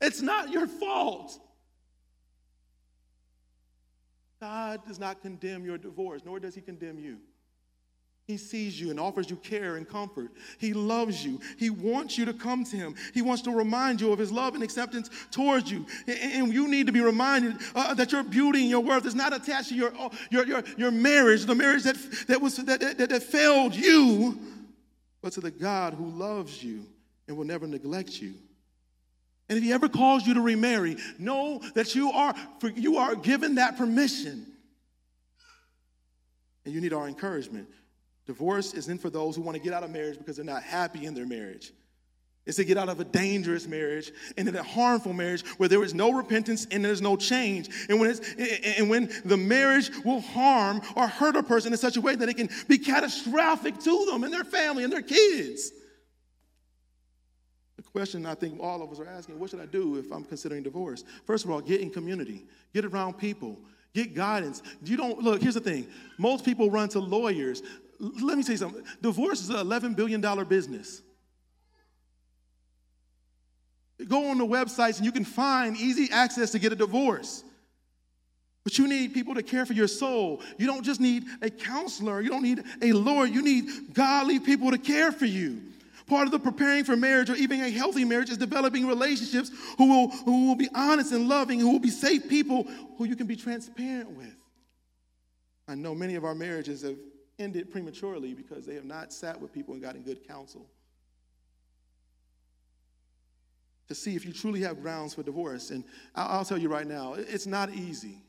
A: It's not your fault. God does not condemn your divorce, nor does he condemn you. He sees you and offers you care and comfort. He loves you. He wants you to come to Him. He wants to remind you of His love and acceptance towards you. And you need to be reminded uh, that your beauty and your worth is not attached to your, uh, your, your, your marriage, the marriage that, that, was, that, that, that failed you, but to the God who loves you and will never neglect you. And if He ever calls you to remarry, know that you are, you are given that permission. And you need our encouragement. Divorce isn't for those who want to get out of marriage because they're not happy in their marriage. It's to get out of a dangerous marriage and in a harmful marriage where there is no repentance and there's no change. And when, and when the marriage will harm or hurt a person in such a way that it can be catastrophic to them and their family and their kids. The question I think all of us are asking what should I do if I'm considering divorce? First of all, get in community, get around people, get guidance. You don't, look, here's the thing most people run to lawyers let me say something. Divorce is an $11 billion business. Go on the websites and you can find easy access to get a divorce. But you need people to care for your soul. You don't just need a counselor, you don't need a lawyer, you need godly people to care for you. Part of the preparing for marriage or even a healthy marriage is developing relationships who will, who will be honest and loving, who will be safe people who you can be transparent with. I know many of our marriages have ended prematurely because they have not sat with people and gotten good counsel. To see if you truly have grounds for divorce. And I'll, tell you right now, it's not easy.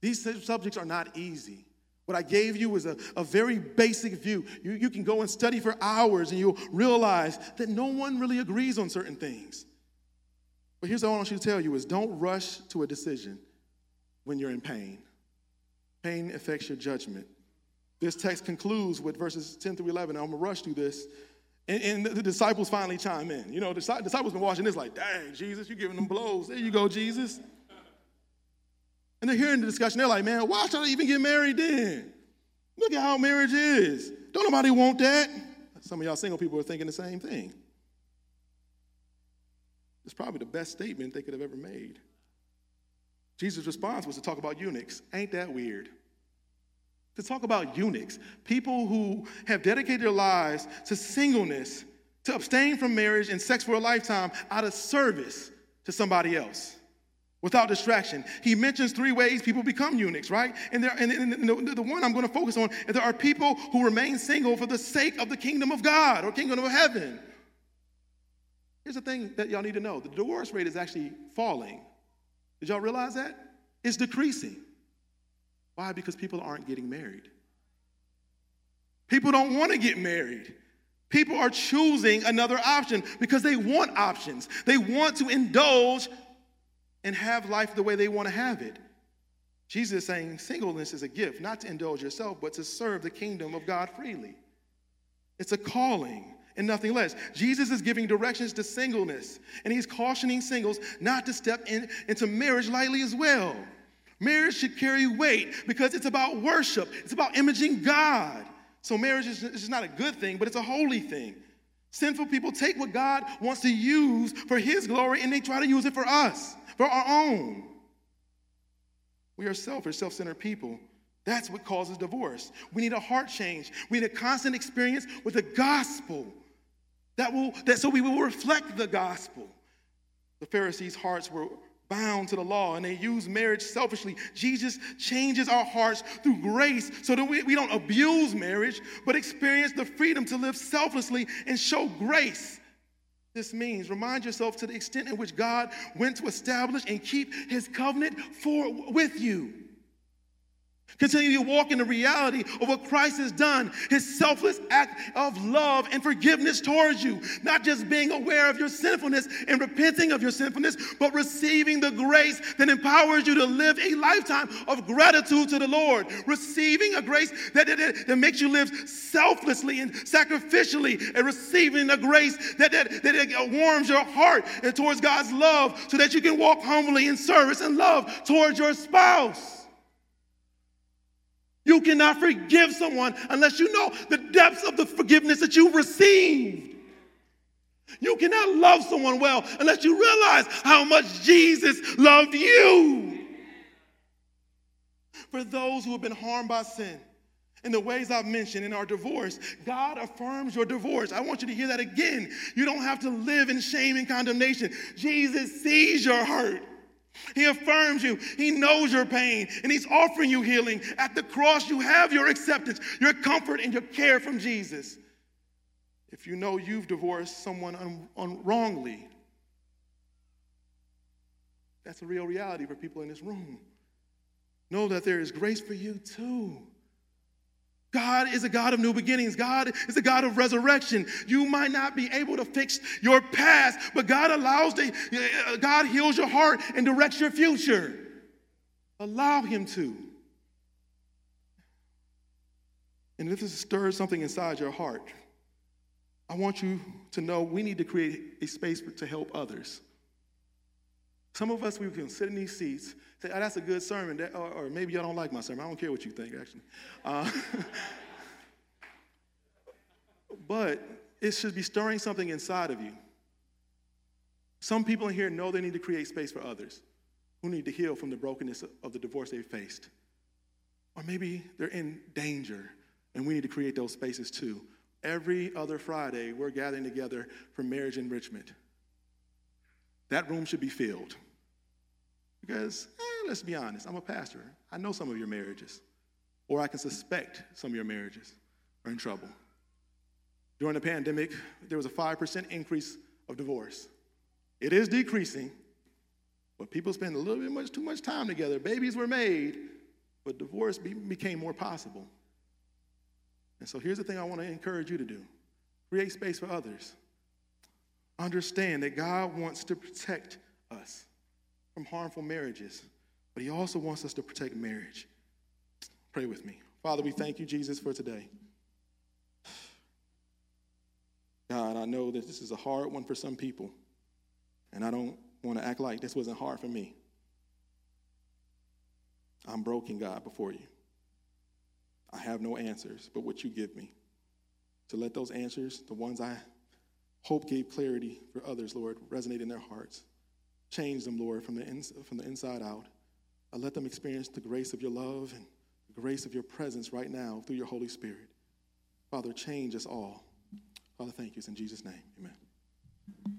A: These subjects are not easy. What I gave you was a, a very basic view. You, you can go and study for hours and you'll realize that no one really agrees on certain things. But here's what I want you to tell you is don't rush to a decision when you're in pain. Pain affects your judgment. This text concludes with verses 10 through 11. I'm going to rush through this. And, and, the disciples finally chime in. You know, the disciples been watching this like, dang, Jesus, you're giving them blows. There you go, Jesus. And they're hearing the discussion. They're like, man, why should I even get married then? Look at how marriage is. Don't nobody want that. Some of y'all single people are thinking the same thing. It's probably the best statement they could have ever made. Jesus' response was to talk about eunuchs. Ain't that weird? To talk about eunuchs, people who have dedicated their lives to singleness, to abstain from marriage and sex for a lifetime out of service to somebody else without distraction. He mentions three ways people become eunuchs, right? And, there, and, and the, the, one I'm going to focus on is there are people who remain single for the sake of the kingdom of God or kingdom of heaven. Here's the thing that y'all need to know the divorce rate is actually falling. Did y'all realize that? It's decreasing. Why? Because people aren't getting married. People don't want to get married. People are choosing another option because they want options. They want to indulge and have life the way they want to have it. Jesus is saying singleness is a gift, not to indulge yourself, but to serve the kingdom of God freely. It's a calling and nothing less. Jesus is giving directions to singleness, and he's cautioning singles not to step in, into marriage lightly as well. Marriage should carry weight because it's about worship, it's about imaging God. So, marriage is, not a good thing, but it's a holy thing. Sinful people take what God wants to use for his glory and they try to use it for us, for our own. We are selfish, self centered people. That's what causes divorce. We need a heart change. We need a constant experience with the gospel that will, that so we will reflect the gospel. The Pharisees' hearts were bound to the law and they use marriage selfishly. Jesus changes our hearts through grace so that we, we don't abuse marriage, but experience the freedom to live selflessly and show grace. This means remind yourself to the extent in which God went to establish and keep his covenant for with you. Continue to walk in the reality of what Christ has done, his selfless act of love and forgiveness towards you. Not just being aware of your sinfulness and repenting of your sinfulness, but receiving the grace that empowers you to live a lifetime of gratitude to the Lord. Receiving a grace that, that, that makes you live selflessly and sacrificially, and receiving a grace that, that, that warms your heart towards God's love so that you can walk humbly in service and love towards your spouse. You cannot forgive someone unless you know the depths of the forgiveness that you've received. You cannot love someone well unless you realize how much Jesus loved you. For those who have been harmed by sin, in the ways I've mentioned in our divorce, God affirms your divorce. I want you to hear that again. You don't have to live in shame and condemnation. Jesus sees your hurt. He affirms you. He knows your pain, and He's offering you healing. At the cross, you have your acceptance, your comfort, and your care from Jesus. If you know you've divorced someone un- un- wrongly, that's a real reality for people in this room. Know that there is grace for you too. God is a God of new beginnings. God is a God of resurrection. You might not be able to fix your past, but God allows the, uh, God heals your heart and directs your future. Allow Him to. And if this stirs something inside your heart, I want you to know we need to create a space to help others. Some of us, we can sit in these seats, say, oh, that's a good sermon, that, or, or, maybe y'all don't like my sermon. I don't care what you think, actually. Uh, but it should be stirring something inside of you. Some people in here know they need to create space for others who need to heal from the brokenness of the divorce they faced. Or maybe they're in danger, and we need to create those spaces too. Every other Friday, we're gathering together for marriage enrichment. That room should be filled. Because, eh, let's be honest, I'm a pastor. I know some of your marriages, or I can suspect some of your marriages are in trouble. During the pandemic, there was a 5% increase of divorce. It is decreasing, but people spend a little bit much too much time together. Babies were made, but divorce be, became more possible. And so here's the thing I want to encourage you to do create space for others. Understand that God wants to protect us from harmful marriages, but He also wants us to protect marriage. Pray with me. Father, we thank you, Jesus, for today. God, I know that this is a hard one for some people, and I don't want to act like this wasn't hard for me. I'm broken, God, before you. I have no answers but what you give me. To let those answers, the ones I hope gave clarity for others, Lord, resonate in their hearts. Change them, Lord, from the, from the inside out. I let them experience the grace of your love and the grace of your presence right now through your Holy Spirit. Father, change us all. Father, thank you. It's in Jesus' name. Amen.